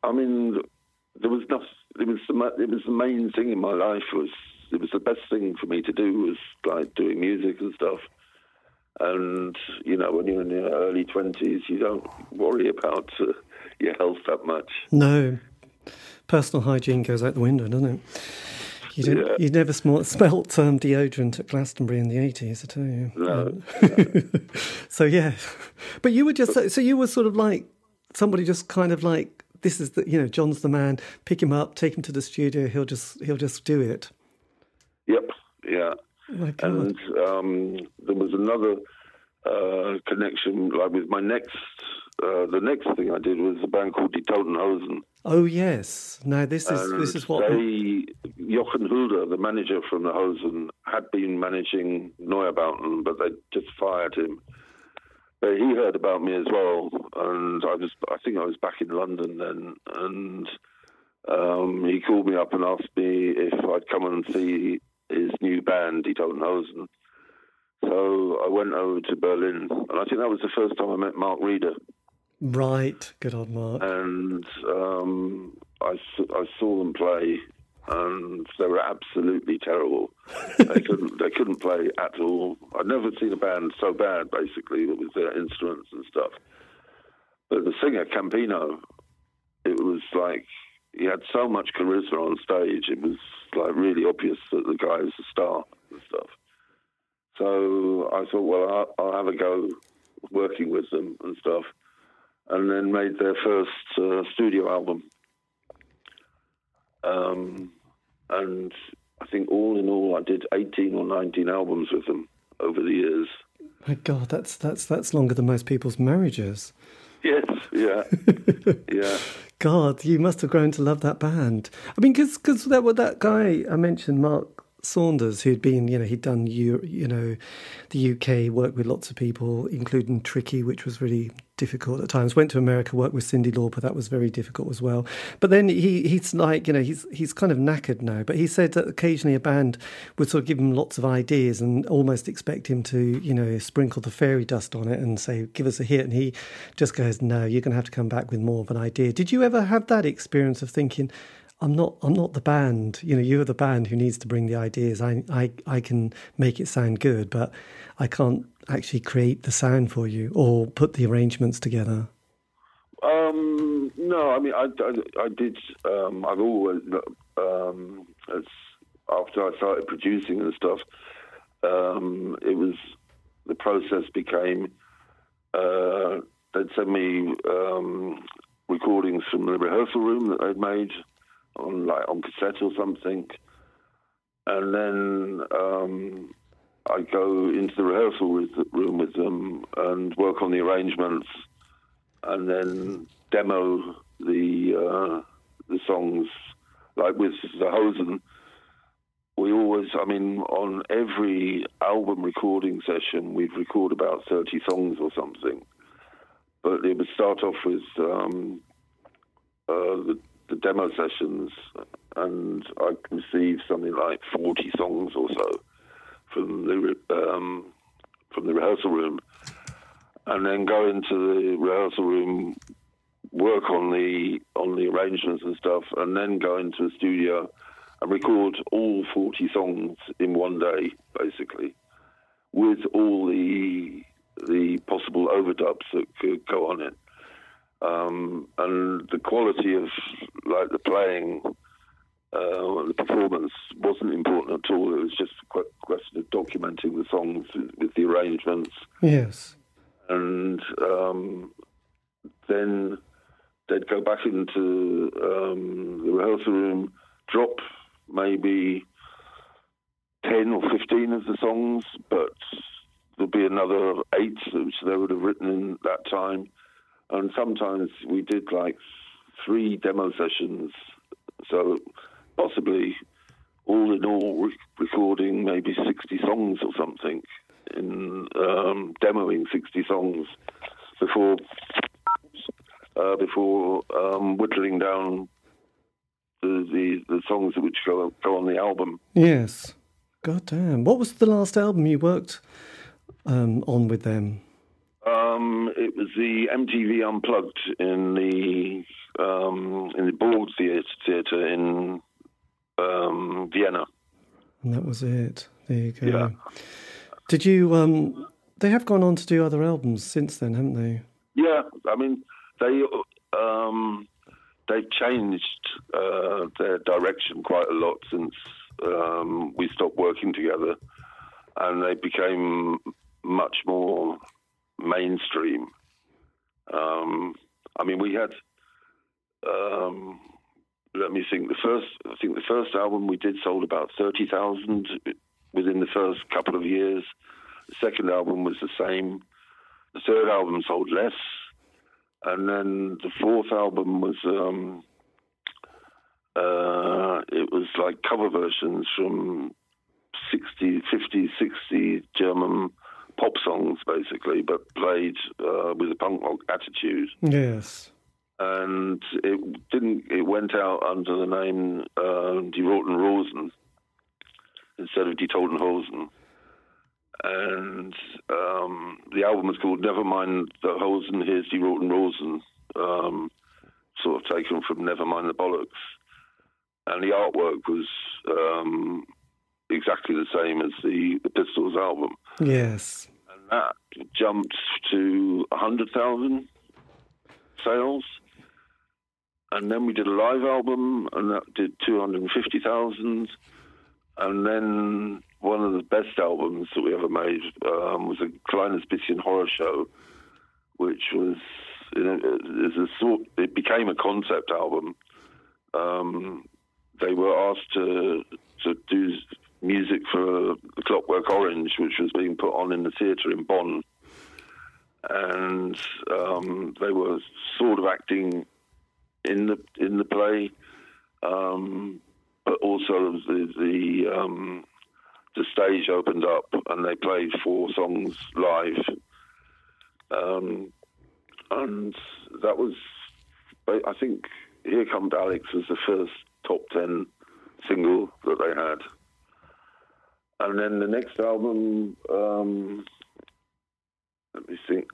Speaker 3: I mean, there was nothing it was the it was the main thing in my life was it was the best thing for me to do was like doing music and stuff. And you know, when you're in your early twenties, you don't worry about uh, your health that much.
Speaker 2: No, personal hygiene goes out the window, doesn't it? You. Yeah. You never smelt, smelt um, deodorant at Glastonbury in the eighties, I tell you.
Speaker 3: No. no.
Speaker 2: so yeah, but you were just so you were sort of like somebody just kind of like this is the you know John's the man. Pick him up, take him to the studio. He'll just he'll just do it.
Speaker 3: Yep. Yeah.
Speaker 2: Oh
Speaker 3: and um, there was another uh, connection, like with my next. Uh, the next thing I did was a band called Die Toten Hosen.
Speaker 2: Oh yes. Now this is
Speaker 3: and
Speaker 2: this is what
Speaker 3: they Jochen Hulder, the manager from the Hosen, had been managing Neubauten, but they just fired him. But he heard about me as well, and I was I think I was back in London then, and um, he called me up and asked me if I'd come and see his new band, Die Toten Hosen. So I went over to Berlin, and I think that was the first time I met Mark Reeder.
Speaker 2: Right, good old Mark.
Speaker 3: And um, I, I saw them play, and they were absolutely terrible. they couldn't they couldn't play at all. I'd never seen a band so bad, basically, with their instruments and stuff. But the singer Campino, it was like he had so much charisma on stage. It was like really obvious that the guy was a star and stuff. So I thought, well, I'll, I'll have a go working with them and stuff. and then made their first uh, studio album. Um, and I think all in all, I did 18 or 19 albums with them over the years.
Speaker 2: My God, that's that's that's longer than most people's marriages.
Speaker 3: Yes, yeah, yeah.
Speaker 2: God, you must have grown to love that band. I mean, because because that what that guy I mentioned, Mark Saunders, who'd been, you know, he'd done, you, you know, the UK, worked with lots of people, including Tricky, which was really difficult at times. Went to America, worked with Cyndi Lauper, that was very difficult as well. But then he he's like, you know, he's he's kind of knackered now. But he said that occasionally a band would sort of give him lots of ideas and almost expect him to, you know, sprinkle the fairy dust on it and say, give us a hit. And he just goes, no, you're going to have to come back with more of an idea. Did you ever have that experience of thinking? I'm not I'm not the band. You know, you're the band who needs to bring the ideas. I I I can make it sound good, but I can't actually create the sound for you or put the arrangements together.
Speaker 3: Um, no, I mean, I, I, I did. Um, I've always, um, after I started producing and stuff, um, it was the process became. Uh, they'd send me um, recordings from the rehearsal room that they'd made on like on cassette or something, and then um, I go into the rehearsal room with them and work on the arrangements, and then demo the uh, the songs. Like with the Hosen, we always, I mean, on every album recording session, we'd record about 30 songs or something. But it would start off with um, uh, the the demo sessions, and I received something like forty songs or so from the um, from the rehearsal room, and then go into the rehearsal room, work on the on the arrangements and stuff, and then go into the studio and record all forty songs in one day, basically, with all the the possible overdubs that could go on it. Um, and the quality of like the playing, uh, the performance wasn't important at all. It was just a question of documenting the songs with the arrangements.
Speaker 2: Yes.
Speaker 3: And um, then they'd go back into um, the rehearsal room, drop maybe 10 or 15 of the songs, but there'd be another eight which they would have written in that time and sometimes we did like three demo sessions. So possibly all in all re- recording maybe 60 songs or something in um, demoing 60 songs before uh, before um, whittling down the, the, the songs which go go on the album.
Speaker 2: Yes. God damn. What was the last album you worked um, on with them?
Speaker 3: Um, it was the MTV Unplugged in the um, in the Burg Theatre in um, Vienna.
Speaker 2: And that was it. There you go.
Speaker 3: Yeah.
Speaker 2: Did you? Um, they have gone on to do other albums since then, haven't they?
Speaker 3: Yeah, I mean they um, they've changed uh, their direction quite a lot since um, we stopped working together, and they became much more mainstream. Um, I mean, we had. Um, let me think. The first, I think the first album we did sold about thirty thousand within the first couple of years. The second album was the same. The third album sold less, and then the fourth album was. Um, uh, it was like cover versions from 60, 50, 60 German pop songs basically, but played uh, with a punk rock attitude.
Speaker 2: Yes.
Speaker 3: And it didn't. It went out under the name uh, Die Roten Rosen instead of Die Toten Hosen. And um, the album was called Nevermind the Hosen, Here's Die Roten Rosen, um, sort of taken from Nevermind the Bollocks. And the artwork was um, exactly the same as the, the Pistols album.
Speaker 2: Yes.
Speaker 3: And that jumped to 100,000 sales. And then we did a live album, and that did 250,000. And then one of the best albums that we ever made um, was a Kleines Bisschen Horror Show, which was it, a sort, it became a concept album. Um, they were asked to to do music for the Clockwork Orange, which was being put on in the theatre in Bonn, and um, they were sort of acting in the in the play, um, but also the the, um, the stage opened up and they played four songs live, um, and that was I think Here Comes Alex was the first top ten single that they had, and then the next album. Um, let me think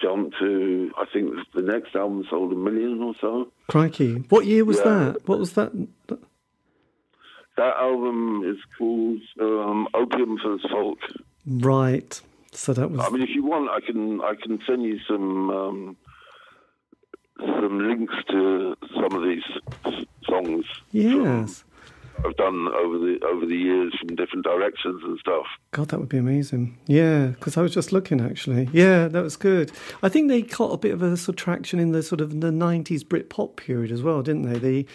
Speaker 3: jumped to I think the next album sold a million or so.
Speaker 2: Crikey! What year was yeah. that? What was that?
Speaker 3: That album is called um, Opium for the Folk.
Speaker 2: Right. So that was.
Speaker 3: I mean, if you want, I can I can send you some um, some links to some of these songs.
Speaker 2: Yes.
Speaker 3: I've done over the over the years from different directions and stuff.
Speaker 2: God, that would be amazing. Yeah, because I was just looking actually. Yeah, that was good. I think they caught a bit of a sort of traction in the sort of the '90s Britpop period as well, didn't they? The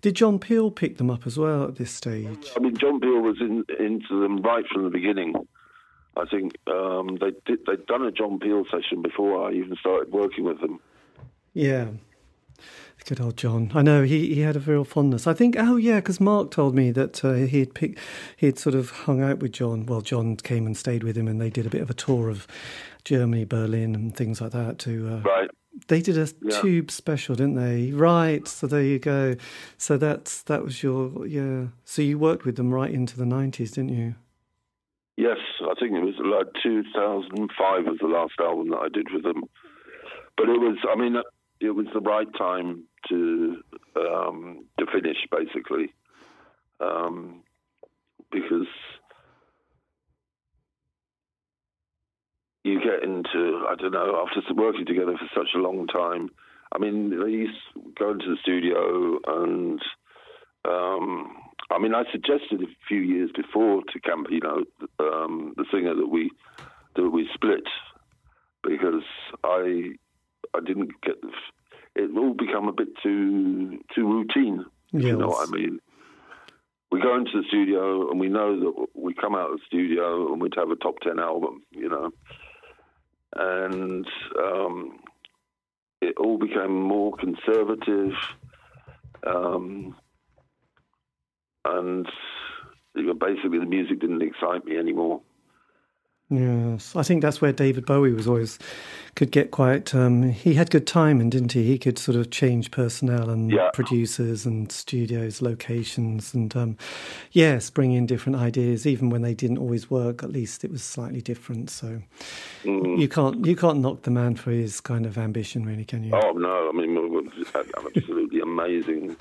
Speaker 2: did John Peel pick them up as well at this stage?
Speaker 3: I mean, John Peel was in, into them right from the beginning. I think um, they did, they'd done a John Peel session before I even started working with them.
Speaker 2: Yeah. Good old John. I know he, he had a real fondness. I think. Oh yeah, because Mark told me that uh, he had picked, he had sort of hung out with John. Well, John came and stayed with him, and they did a bit of a tour of Germany, Berlin, and things like that. To
Speaker 3: uh, right.
Speaker 2: They did a yeah. tube special, didn't they? Right. So there you go. So that's that was your yeah. So you worked with them right into the nineties, didn't you?
Speaker 3: Yes, I think it was like 2005 was the last album that I did with them. But it was, I mean, it was the right time to um, to finish basically um, because you get into I don't know after working together for such a long time. I mean, they used to go into the studio and um, I mean, I suggested a few years before to Campino, um, the singer, that we that we split because I I didn't get the it all become a bit too too routine. Yes. you know what I mean. We go into the studio and we know that we come out of the studio and we'd have a top ten album, you know, and um, it all became more conservative, um, and basically the music didn't excite me anymore.
Speaker 2: Yes, I think that's where David Bowie was always could get quite. Um, he had good timing, didn't he? He could sort of change personnel and yeah. producers and studios, locations, and um, yes, bring in different ideas. Even when they didn't always work, at least it was slightly different. So mm. you can't you can't knock the man for his kind of ambition, really, can you?
Speaker 3: Oh no, I mean, absolutely amazing.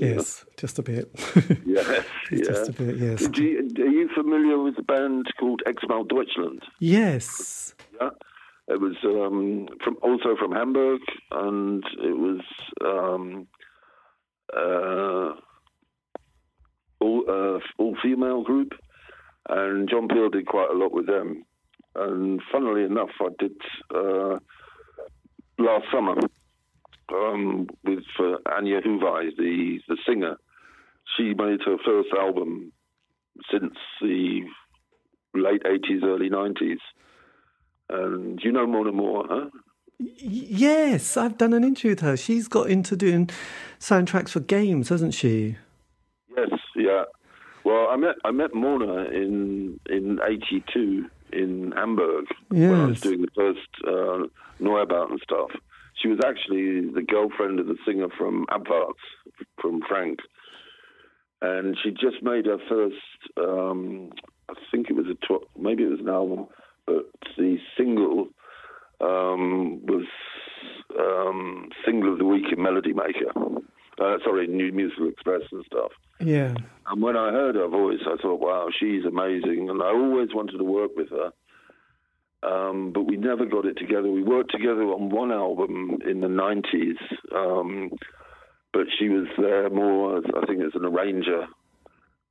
Speaker 2: Yes, just a bit.
Speaker 3: yes,
Speaker 2: yeah. just a bit. Yes.
Speaker 3: You, are you familiar with a band called Xmal Deutschland?
Speaker 2: Yes.
Speaker 3: Yeah. It was um, from also from Hamburg, and it was um, uh, all uh, all female group, and John Peel did quite a lot with them. And funnily enough, I did uh, last summer um, with uh, Anja Huwe, the the singer. She made her first album since the late eighties, early nineties. And you know Mona Mur, huh?
Speaker 2: Yes, I've done an interview with her. She's got into doing soundtracks for games, hasn't she?
Speaker 3: Yes, yeah. Well, I met I met Mona in in '82 in Hamburg yes. when I was doing the first uh, Neubauten stuff she was actually the girlfriend of the singer from Abwärts, from Frank. And she just made her first, um, I think it was a, tw- maybe it was an album, but the single um, was um, single of the week in Melody Maker. Uh, sorry, New Musical Express and stuff.
Speaker 2: Yeah.
Speaker 3: And when I heard her voice, I thought, wow, she's amazing. And I always wanted to work with her. Um, but we never got it together. We worked together on one album in the 90s, um, but she was there more, as, I think, as an arranger,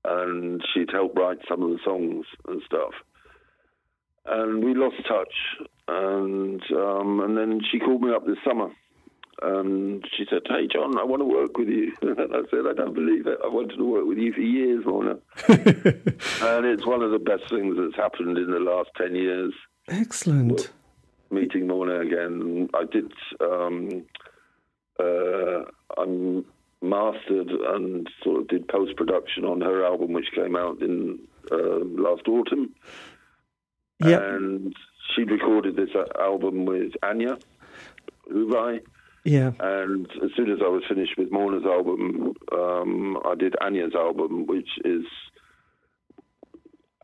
Speaker 3: and she'd help write some of the songs and stuff. and we lost touch. And um, and then she called me up this summer, and she said, "Hey, John, I want to work with you." and I said, "I don't believe it. I wanted to work with you for years, Mona." and it's one of the best things that's happened in the last ten years.
Speaker 2: Excellent.
Speaker 3: Meeting Mona again, I did. Um, uh, I'm mastered and sort of did post production on her album, which came out in uh, last autumn.
Speaker 2: Yeah.
Speaker 3: And she'd recorded this uh, album with Anja Huwe.
Speaker 2: Yeah.
Speaker 3: And as soon as I was finished with Mona's album, um, I did Anya's album, which is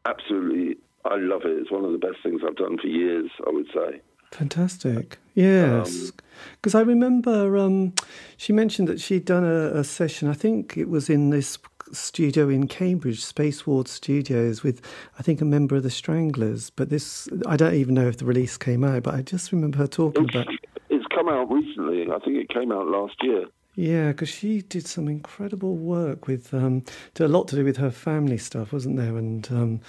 Speaker 3: absolutely, I love it. It's one of the best things I've done for years, I would say.
Speaker 2: Fantastic. Yes. Because I remember um, she mentioned that she'd done a, a, session, I think it was in this studio in Cambridge, Spaceward Studios, with I think a member of the Stranglers. But this, I don't even know if the release came out, but I just remember her talking
Speaker 3: it's,
Speaker 2: about.
Speaker 3: It's come out recently. I think it came out last year.
Speaker 2: Yeah, because she did some incredible work with um, a lot to do with her family stuff, wasn't there? And um,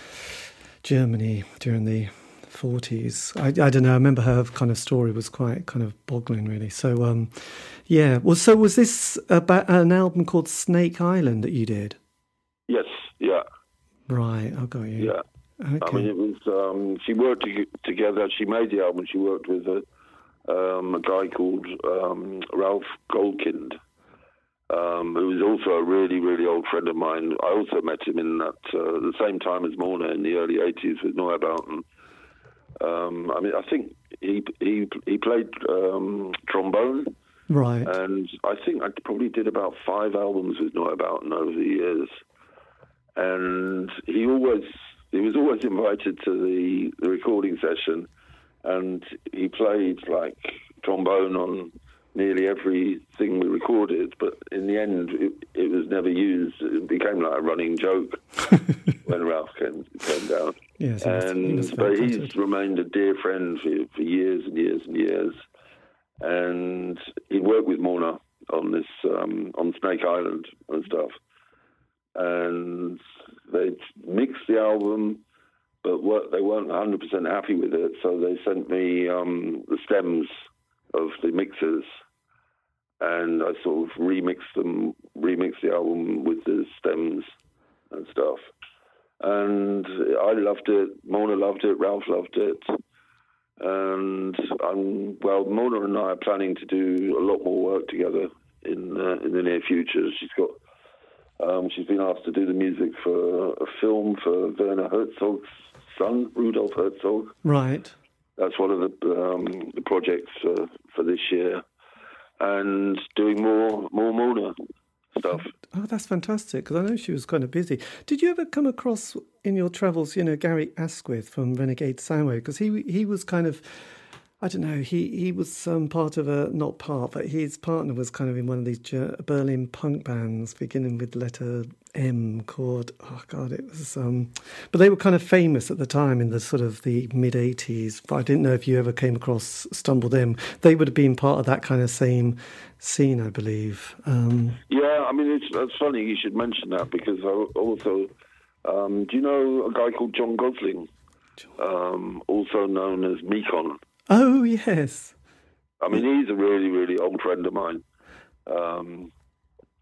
Speaker 2: Germany during the 40s. I, I, don't know. I remember her kind of story was quite kind of boggling, really. So, um, yeah. Well, so was this about an album called Snake Island that you did?
Speaker 3: Yes. Yeah.
Speaker 2: Right. I got you.
Speaker 3: Yeah. Okay. I mean, it was. Um, she worked to, together. She made the album. She worked with a, um, a guy called um, Ralph Goldkind. Um, who was also a really, really old friend of mine. I also met him in that uh, the same time as Mona in the early '80s with Neubauten. Um, I mean, I think he he he played um, trombone,
Speaker 2: right?
Speaker 3: And I think I probably did about five albums with Neubauten over the years, and he always he was always invited to the, the recording session, and he played like trombone on nearly everything we recorded, but in the end, it, it was never used. It became like a running joke when Ralph came, came down.
Speaker 2: Yes,
Speaker 3: and
Speaker 2: he
Speaker 3: but he's remained a dear friend for, for years and years and years. And he worked with Mona on this um, on Snake Island and stuff. And they mixed the album, but what, they weren't 100% happy with it, so they sent me um, the stems of the mixes and I sort of remixed them, remixed the album with the stems and stuff. And I loved it. Mona loved it. Ralph loved it. And I'm well. Mona and I are planning to do a lot more work together in uh, in the near future. She's got. Um, she's been asked to do the music for a film for Werner Herzog's son, Rudolf Herzog.
Speaker 2: Right.
Speaker 3: That's one of the um, the projects uh, for this year and doing more more Mona stuff.
Speaker 2: Oh, that's fantastic! Because I know she was kind of busy. Did you ever come across in your travels, you know, Gary Asquith from Renegade Soundwave? Because he he was kind of I don't know. He he was um, part of a not part, but his partner was kind of in one of these Berlin punk bands, beginning with letter M, called oh god, it was. Um, but they were kind of famous at the time in the sort of the mid '80s. I didn't know if you ever came across stumbled them. They would have been part of that kind of same scene, I believe. Um,
Speaker 3: yeah, I mean it's, it's funny you should mention that because I also um, do you know a guy called John Gosling, um, also known as Mekon.
Speaker 2: Oh yes.
Speaker 3: I mean, he's a really, really old friend of mine. Um,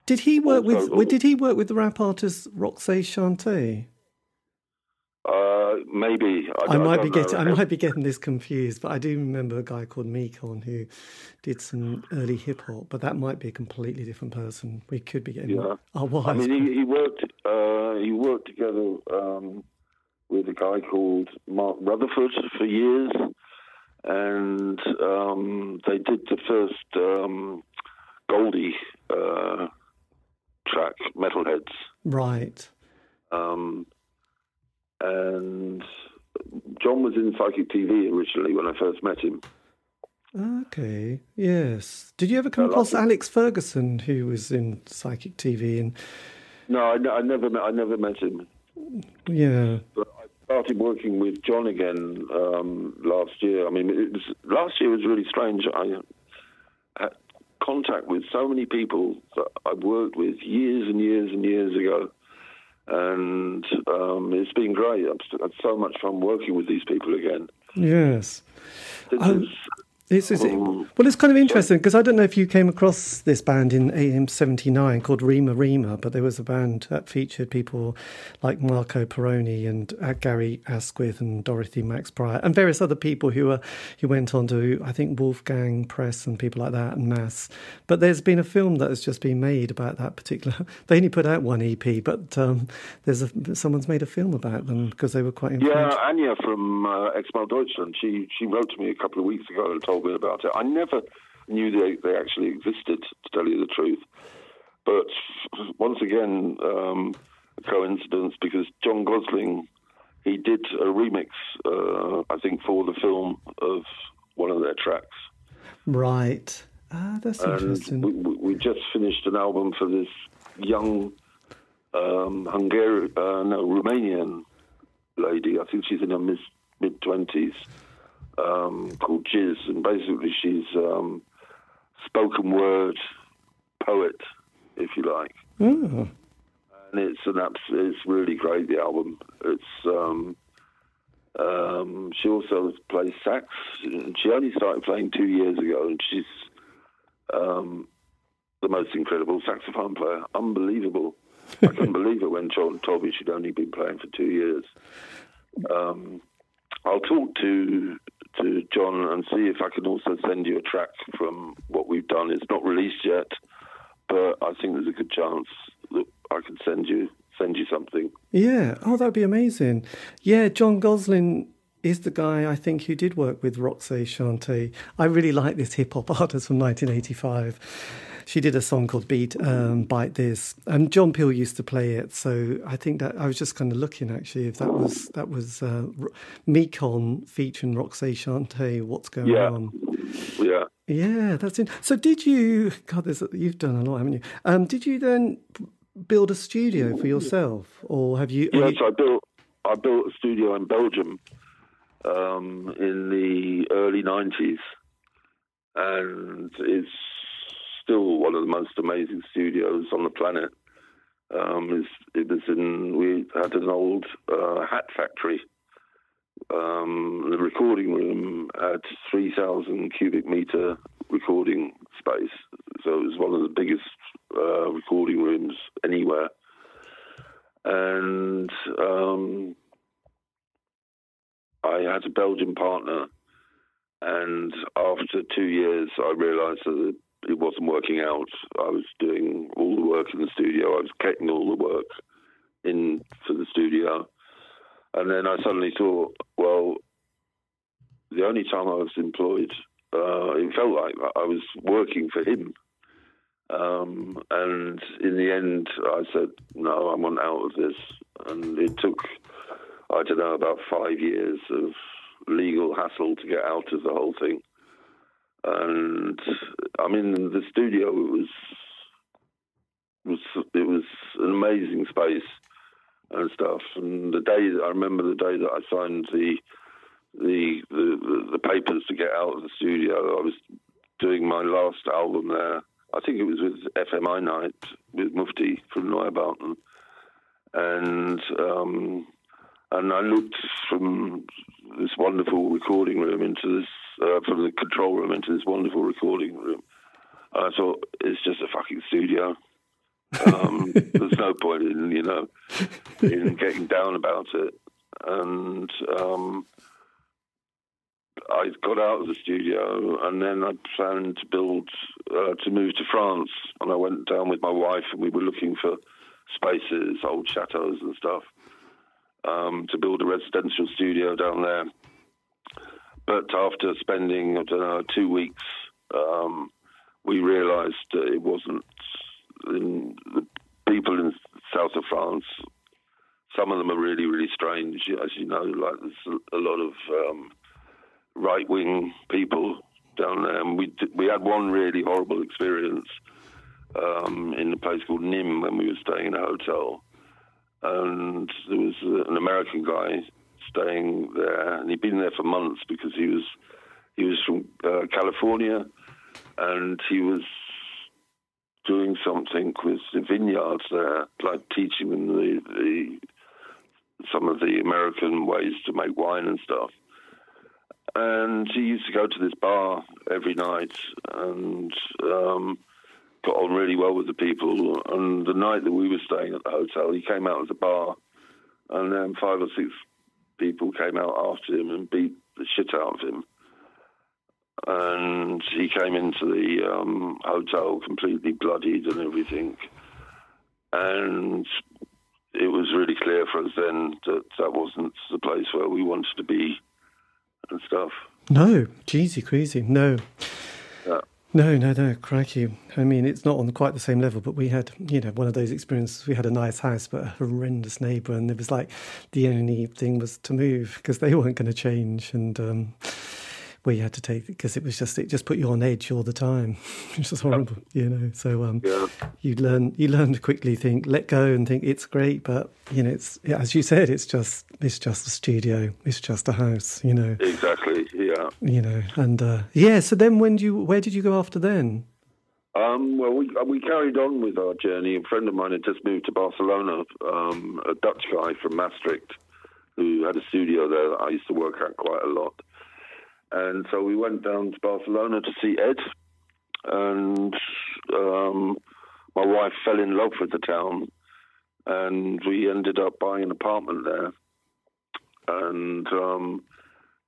Speaker 2: did he work also, with? Did he work with the rap artist Roxanne Shante?
Speaker 3: Uh, maybe
Speaker 2: I,
Speaker 3: I
Speaker 2: might be getting I might be getting this confused, but I do remember a guy called Mekon who did some early hip hop, but that might be a completely different person. We could be getting
Speaker 3: yeah.
Speaker 2: our wires.
Speaker 3: I mean, he, he worked uh, he worked together um, with a guy called Mark Rutherford for years and um, they did the first um, Goldie uh, track, Metalheadz.
Speaker 2: Right.
Speaker 3: Um, and John was in Psychic TV originally when I first met him.
Speaker 2: Okay. Yes. Did you ever come across Alex Fergusson, who was in Psychic TV? And
Speaker 3: no, I, I never met. I never met him.
Speaker 2: Yeah.
Speaker 3: But started working with John again um, last year. I mean, was, last year was really strange. I had contact with so many people that I worked with years and years and years ago, and um, it's been great. I've had so much fun working with these people again.
Speaker 2: Yes.
Speaker 3: Um,
Speaker 2: this is well, it's kind of interesting because I don't know if you came across this band in AM '79 called Rema-Rema, but there was a band that featured people like Marco Pirroni and uh, Gary Asquith and Dorothy Max Prior and various other people who were who went on to I think Wolfgang Press and people like that and Mass. But there's been a film that has just been made about that particular. They only put out one EP, but um, there's a, someone's made a film about them because they were quite.
Speaker 3: Yeah, Anya from uh, Xmal Deutschland. She she wrote to me a couple of weeks ago and told me about it. I never knew they, they actually existed, to tell you the truth. But once again, um, a coincidence because John Gosling, he did a remix, uh, I think, for the film of one of their tracks.
Speaker 2: Right. Ah, that's and interesting. We,
Speaker 3: we, just finished an album for this young um, Hungarian, uh, no, Romanian lady. I think she's in her mid twenties um, called Jiz, and basically she's um, spoken word poet, if you like.
Speaker 2: Mm.
Speaker 3: And it's an it's really great. The album. It's um, um, she also plays sax. She only started playing two years ago, and she's um, the most incredible saxophone player. Unbelievable. I couldn't believe it when John told me she'd only been playing for two years. Um, I'll talk to to John and see if I can also send you a track from what we've done. It's not released yet, but I think there's a good chance that I can send you send you something.
Speaker 2: Yeah. Oh, that'd be amazing. Yeah, John Gosling is the guy I think who did work with Roxanne Shante. I really like this hip hop artist from 1985 she did a song called Beat um, Bite This, and John Peel used to play it. So I think that I was just kind of looking actually if that was that was uh, Mekon featuring Roxanne Shante. What's going
Speaker 3: yeah.
Speaker 2: on?
Speaker 3: Yeah.
Speaker 2: Yeah, that's it. So did you? God, you've done a lot, haven't you? Um, did you then build a studio for yourself, or have you?
Speaker 3: Yes, you... I built. I built a studio in Belgium um, in the early '90s, and it's still one of the most amazing studios on the planet. Um, it was in we had an old uh, hat factory. Um, the recording room had 3,000 cubic meter recording space, so it was one of the biggest uh, recording rooms anywhere. And um, I had a Belgian partner, and after two years, I realised that it wasn't working out. I was doing all the work in the studio. I was getting all the work in for the studio. And then I suddenly thought, well, the only time I was employed, uh, it felt like I was working for him. Um, and in the end, I said, no, I want out of this. And it took, I don't know, about five years of legal hassle to get out of the whole thing and I mean the studio was was it was an amazing space and stuff. And the day I remember the day that I signed the the the, the papers to get out of the studio, I was doing my last album there. I think it was with FM Einheit with Mufti from Neubauten, and um, and I looked from this wonderful recording room into this uh, from the control room into this wonderful recording room. And I thought it's just a fucking studio. Um, there's no point in you know in getting down about it. And um, I got out of the studio, and then I planned to build uh, to move to France. And I went down with my wife, and we were looking for spaces, old chateaus and stuff, um, to build a residential studio down there. But after spending, I don't know, two weeks, um, we realised that it wasn't in the people in south of France. Some of them are really, really strange, as you know. Like there's a lot of um, right-wing people down there, and we we had one really horrible experience um, in a place called Nîmes when we were staying in a hotel, and there was an American guy staying there, and he'd been there for months because he was he was from uh, California, and he was doing something with the vineyards there, like teaching them the, the some of the American ways to make wine and stuff. And he used to go to this bar every night and um, got on really well with the people. And the night that we were staying at the hotel, he came out of the bar, and then five or six people came out after him and beat the shit out of him. And he came into the um, hotel completely bloodied and everything. And it was really clear for us then that that wasn't the place where we wanted to be and stuff.
Speaker 2: No, jeezy crazy, no.
Speaker 3: Yeah.
Speaker 2: No, no, no, crikey. I mean, it's not on quite the same level, but we had, you know, one of those experiences. We had a nice house, but a horrendous neighbour, and it was like the only thing was to move because they weren't going to change. And um, we had to take because it was just it just put you on edge all the time. It's just horrible, you know. So um,
Speaker 3: Yeah.
Speaker 2: you learn you learn to quickly think, let go, and think it's great, but you know, it's as you said, it's just it's just a studio, it's just a house, you know,
Speaker 3: Exactly, yeah.
Speaker 2: you know, and uh, yeah. So then, when do you where did you go after then?
Speaker 3: Um, well, we we carried on with our journey. A friend of mine had just moved to Barcelona, um, a Dutch guy from Maastricht, who had a studio there that I used to work at quite a lot. And so we went down to Barcelona to see Ed, and um, my wife fell in love with the town, and we ended up buying an apartment there. And um,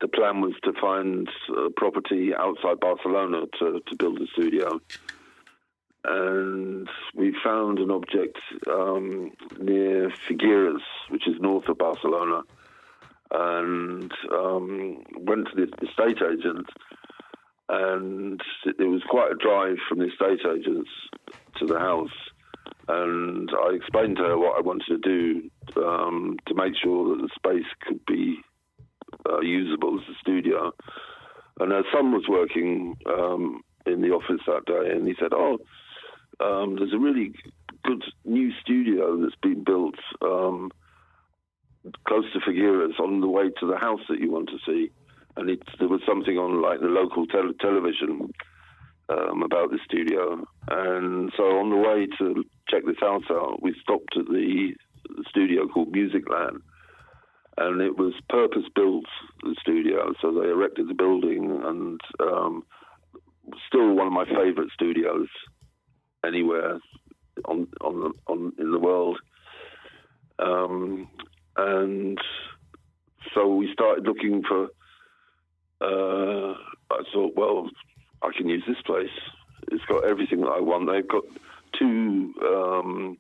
Speaker 3: the plan was to find a property outside Barcelona to, to build a studio. And we found an object um, near Figueres, which is north of Barcelona, and um, went to the estate agent. And it was quite a drive from the estate agents to the house. And I explained to her what I wanted to do um, to make sure that the space could be uh, usable as a studio. And her son was working um, in the office that day, and he said, "Oh, um, there's a really good new studio that's been built um, close to Figueres on the way to the house that you want to see. And it, there was something on like the local tel- television um, about the studio. And so on the way to check this house out, we stopped at the, studio called Musicland. And it was purpose built, the studio. So they erected the building and um, still one of my favorite studios anywhere on on on in the world. Um, and so we started looking for. Uh, I thought, well, I can use this place. It's got everything that I want. They've got two um,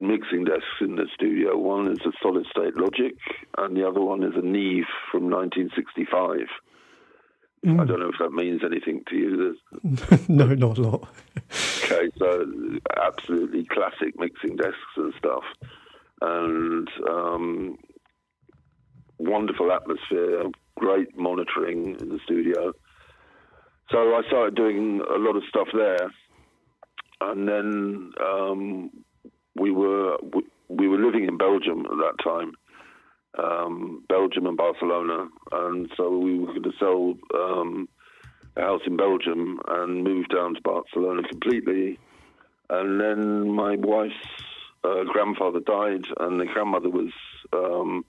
Speaker 3: mixing desks in the studio. One is a solid state Logic, and the other one is a Neve from 1965. I don't know if that means anything to you.
Speaker 2: No, not a lot.
Speaker 3: Okay, so absolutely classic mixing desks and stuff, and um, wonderful atmosphere, great monitoring in the studio. So I started doing a lot of stuff there, and then um, we were we, we were living in Belgium at that time, um, Belgium and Barcelona, and so we were going to sell um, a house in Belgium and move down to Barcelona completely. And then my wife's uh, grandfather died, and the grandmother was um,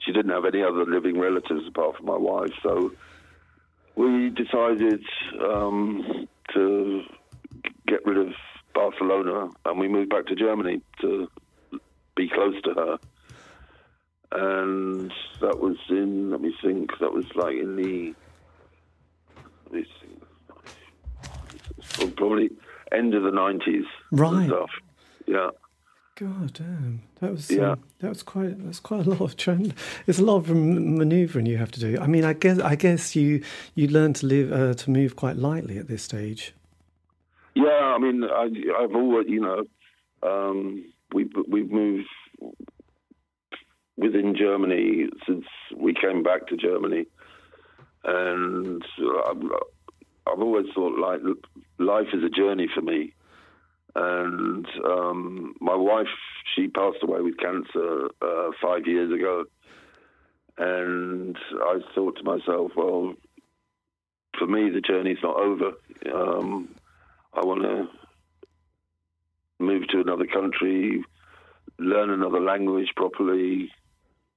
Speaker 3: she didn't have any other living relatives apart from my wife, so we decided um, to get rid of Barcelona, and we moved back to Germany to be close to her. And that was in let me think that was like in the let me think probably end of the 90s
Speaker 2: Right.
Speaker 3: stuff yeah
Speaker 2: God damn, that was
Speaker 3: Yeah.
Speaker 2: um, that was quite that's quite a lot of trend. It's a lot of manoeuvring you have to do. I mean, I guess I guess you you learn to live uh, to move quite lightly at this stage.
Speaker 3: yeah i mean I, i've always you know um, we we've moved within germany since we came back to germany and I've, I've always thought like life is a journey for me and um, my wife she passed away with cancer uh, five years ago and i thought to myself well for me the journey's not over um, i want to move to another country, learn another language properly,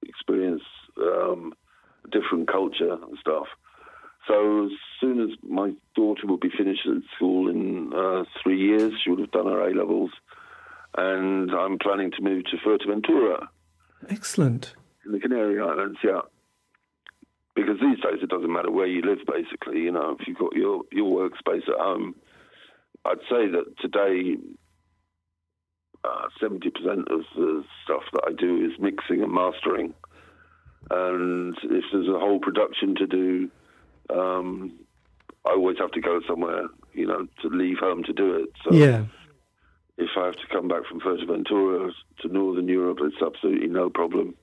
Speaker 3: experience um, different culture and stuff. So as soon as my daughter would be finished at school in uh, three years, she would have done her A levels, and I'm planning to move to Fuerteventura.
Speaker 2: Excellent.
Speaker 3: In the Canary Islands, yeah. Because these days it doesn't matter where you live, basically. You know, if you've got your your workspace at home, I'd say that today uh, seventy uh, percent of the stuff that I do is mixing and mastering. And if there's a whole production to do, um, I always have to go somewhere, you know, to leave home to do it.
Speaker 2: So yeah.
Speaker 3: If I have to come back from Fuerteventura to Northern Europe, it's absolutely no problem.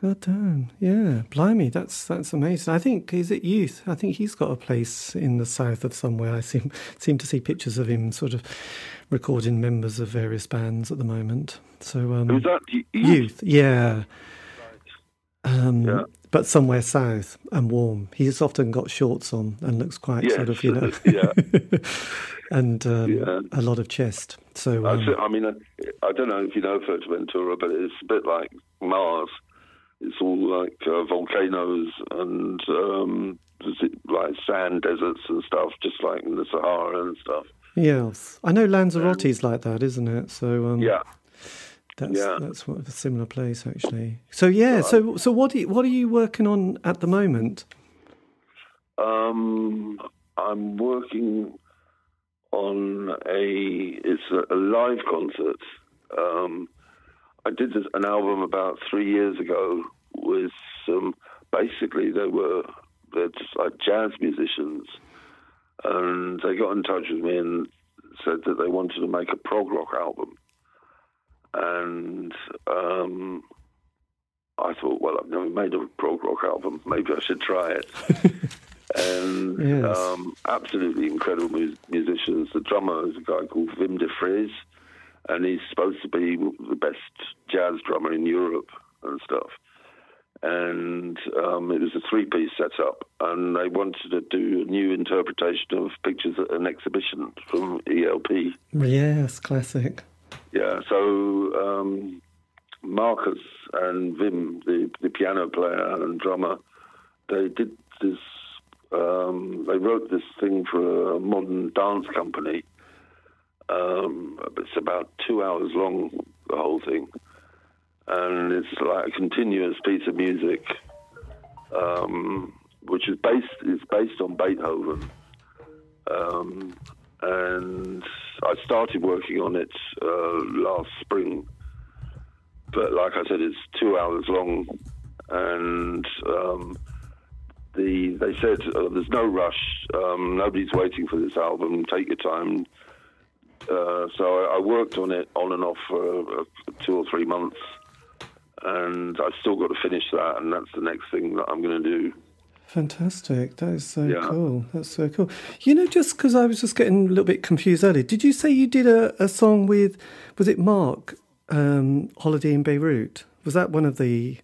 Speaker 2: God damn, yeah, blimey, that's that's amazing. I think is it Youth. I think he's got a place in the south of somewhere. I seem seem to see pictures of him sort of recording members of various bands at the moment. So um,
Speaker 3: who's that?
Speaker 2: Youth, Youth yeah. Um, yeah. But somewhere south and warm. He's often got shorts on and looks quite yes. sort of, you know,
Speaker 3: yeah.
Speaker 2: and um, yeah. a lot of chest. So um,
Speaker 3: I mean, I, don't know if you know Fuerteventura, but it's a bit like Mars. It's all like uh, volcanoes and um, like sand deserts and stuff, just like in the Sahara and stuff.
Speaker 2: Yes, I know Lanzarote's like that, isn't it? So
Speaker 3: um, yeah,
Speaker 2: that's yeah. that's what, a similar place actually. So yeah, so so what are you, what are you working on at the moment?
Speaker 3: Um, I'm working on a it's a, a live concert. Um, I did this, an album about three years ago with some. Basically, they were they're just like jazz musicians, and they got in touch with me and said that they wanted to make a prog rock album and um, I thought, well, I've never made a prog rock album. Maybe I should try it. and yes. um, absolutely incredible mu- musicians. The drummer is a guy called Wim de Vries, and he's supposed to be the best jazz drummer in Europe and stuff. And um, it was a three-piece setup, and they wanted to do a new interpretation of pictures at an exhibition from ELP.
Speaker 2: Yes, classic.
Speaker 3: Yeah, so um, Marcus and Wim, the, the piano player and drummer, they did this. Um, they wrote this thing for a modern dance company. Um, it's about two hours long, the whole thing, and it's like a continuous piece of music, um, which is based is based on Beethoven. And I started working on it uh, last spring. But like I said, it's two hours long, and um, the they said uh, there's no rush. Um, nobody's waiting for this album. Take your time. Uh, so I, I, worked on it on and off for uh, two or three months, and I've still got to finish that, and that's the next thing that I'm going to do.
Speaker 2: Fantastic. That is so yeah. cool. That's so cool. You know, just because I was just getting a little bit confused earlier, did you say you did a, a song with, was it Mark, um, Holiday in Beirut? Was that one of the.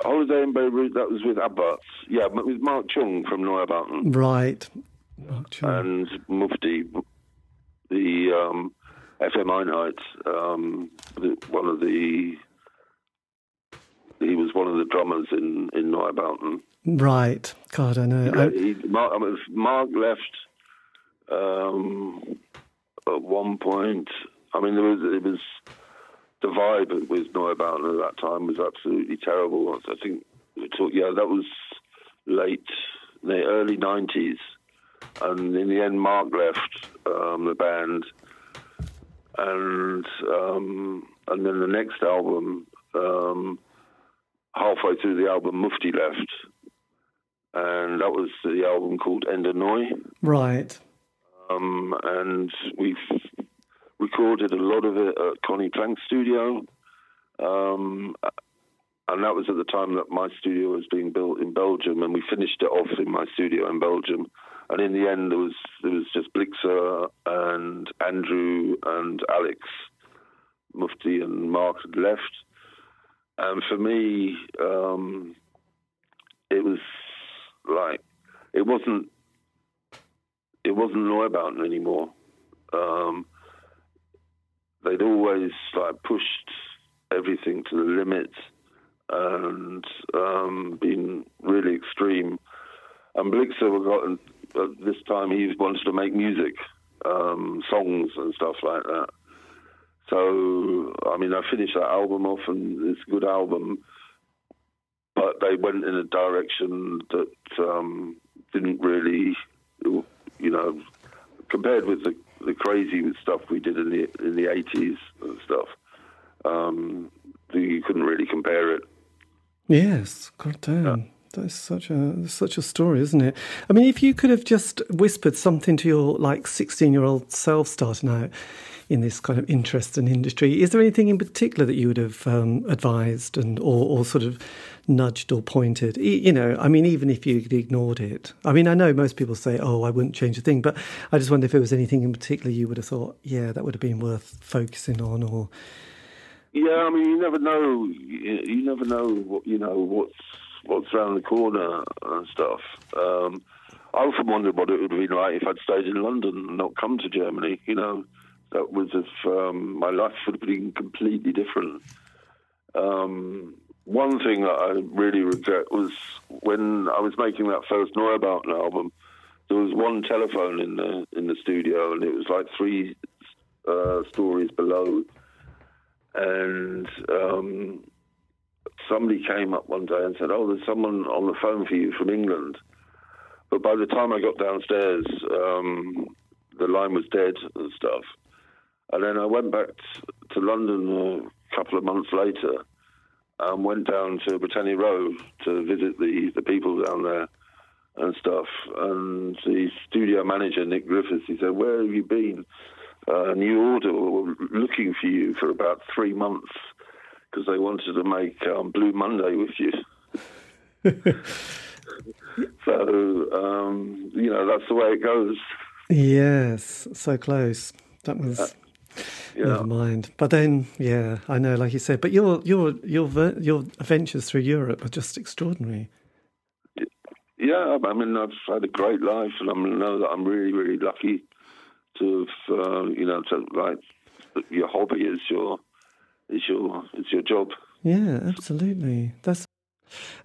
Speaker 3: Holiday in Beirut, that was with Abwärts. Yeah, but with Mark Chung from Neubauten.
Speaker 2: Right.
Speaker 3: Mark Chung. And Mufti, the um, FM Einheit, um, the, one of the. He was one of the drummers in, in Neubauten.
Speaker 2: Right. God, I know.
Speaker 3: I... He, Mark, I mean, Mark left um, at one point. I mean, there was it was the vibe with Neubauten at that time was absolutely terrible. I think we talked, yeah, that was late, the early nineties, and in the end, Mark left um, the band, and um, and then the next album. Um, halfway through the album, Mufti left, and that was the album called Ende Neu.
Speaker 2: Right.
Speaker 3: Um, and we've recorded a lot of it at Conny Plank Studio. Um, and that was at the time that my studio was being built in Belgium, and we finished it off in my studio in Belgium. And in the end, there was there was just Blixa and Andrew and Alex, Mufti and Mark had left. And for me, um, it was like it wasn't it wasn't Neubauten anymore. Um, they'd always like pushed everything to the limit and um, been really extreme. And Blixa got at this time he wanted to make music, um, songs and stuff like that. So I mean, I finished that album off, and it's a good album. But they went in a direction that um, didn't really, you know, compared with the the crazy stuff we did in the in the eighties and stuff. Um, you couldn't really compare it.
Speaker 2: Yes, God damn. Yeah. That's such a such a story, isn't it? I mean, if you could have just whispered something to your like sixteen year old self starting out in this kind of interest and industry, is there anything in particular that you would have um, advised and or, or sort of nudged or pointed? You know, I mean, even if you ignored it. I mean, I know most people say, "Oh, I wouldn't change a thing," but I just wonder if there was anything in particular you would have thought, "Yeah, that would have been worth focusing on," or
Speaker 3: yeah, I mean, you never know. You, you never know what you know what's what's around the corner and stuff. Um, I often wondered what it would have been like if I'd stayed in London and not come to Germany. You know, that was if um, my life would have been completely different. Um, one thing that I really regret was when I was making that first Neubauten album. There was one telephone in the in the studio, and it was like three uh, stories below and um, somebody came up one day and said, "Oh, there's someone on the phone for you from England." But by the time I got downstairs, um, the line was dead and stuff. And then I went back to London a couple of months later and went down to Britannia Row to visit the, the people down there and stuff. And the studio manager, Nick Griffiths, he said, Where have you been? uh, New Order were looking for you for about three months because they wanted to make um, Blue Monday with you. so, um, you know, that's the way it goes.
Speaker 2: Yes, so close. That was. Uh, yeah. Never mind. But then, yeah, I know, like you said. But your your your your adventures through Europe are just extraordinary.
Speaker 3: Yeah, I mean, I've had a great life, and I know that I'm really, really lucky to uh, you know to like your hobby is your is your is your job.
Speaker 2: Yeah, absolutely. That's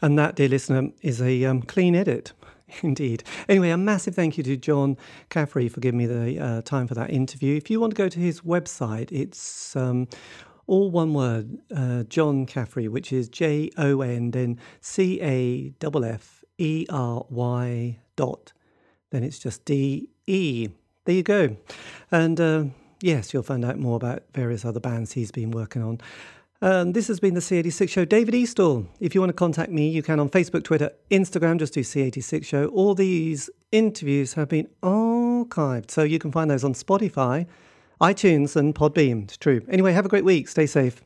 Speaker 2: and that, dear listener, is a um, clean edit. Indeed. Anyway, a massive thank you to John Caffery for giving me the uh, time for that interview. If you want to go to his website, it's um, all one word, uh, Jon Caffery, which is J O N, then C A F F E R Y dot. Then it's just D E there you go. And uh, yes, you'll find out more about various other bands he's been working on. Um, this has been the C86 Show. David Eastaugh, If you want to contact me, you can on Facebook, Twitter, Instagram, just do C86 Show. All these interviews have been archived, so you can find those on Spotify, iTunes, and Podbean. It's true. Anyway, have a great week. Stay safe.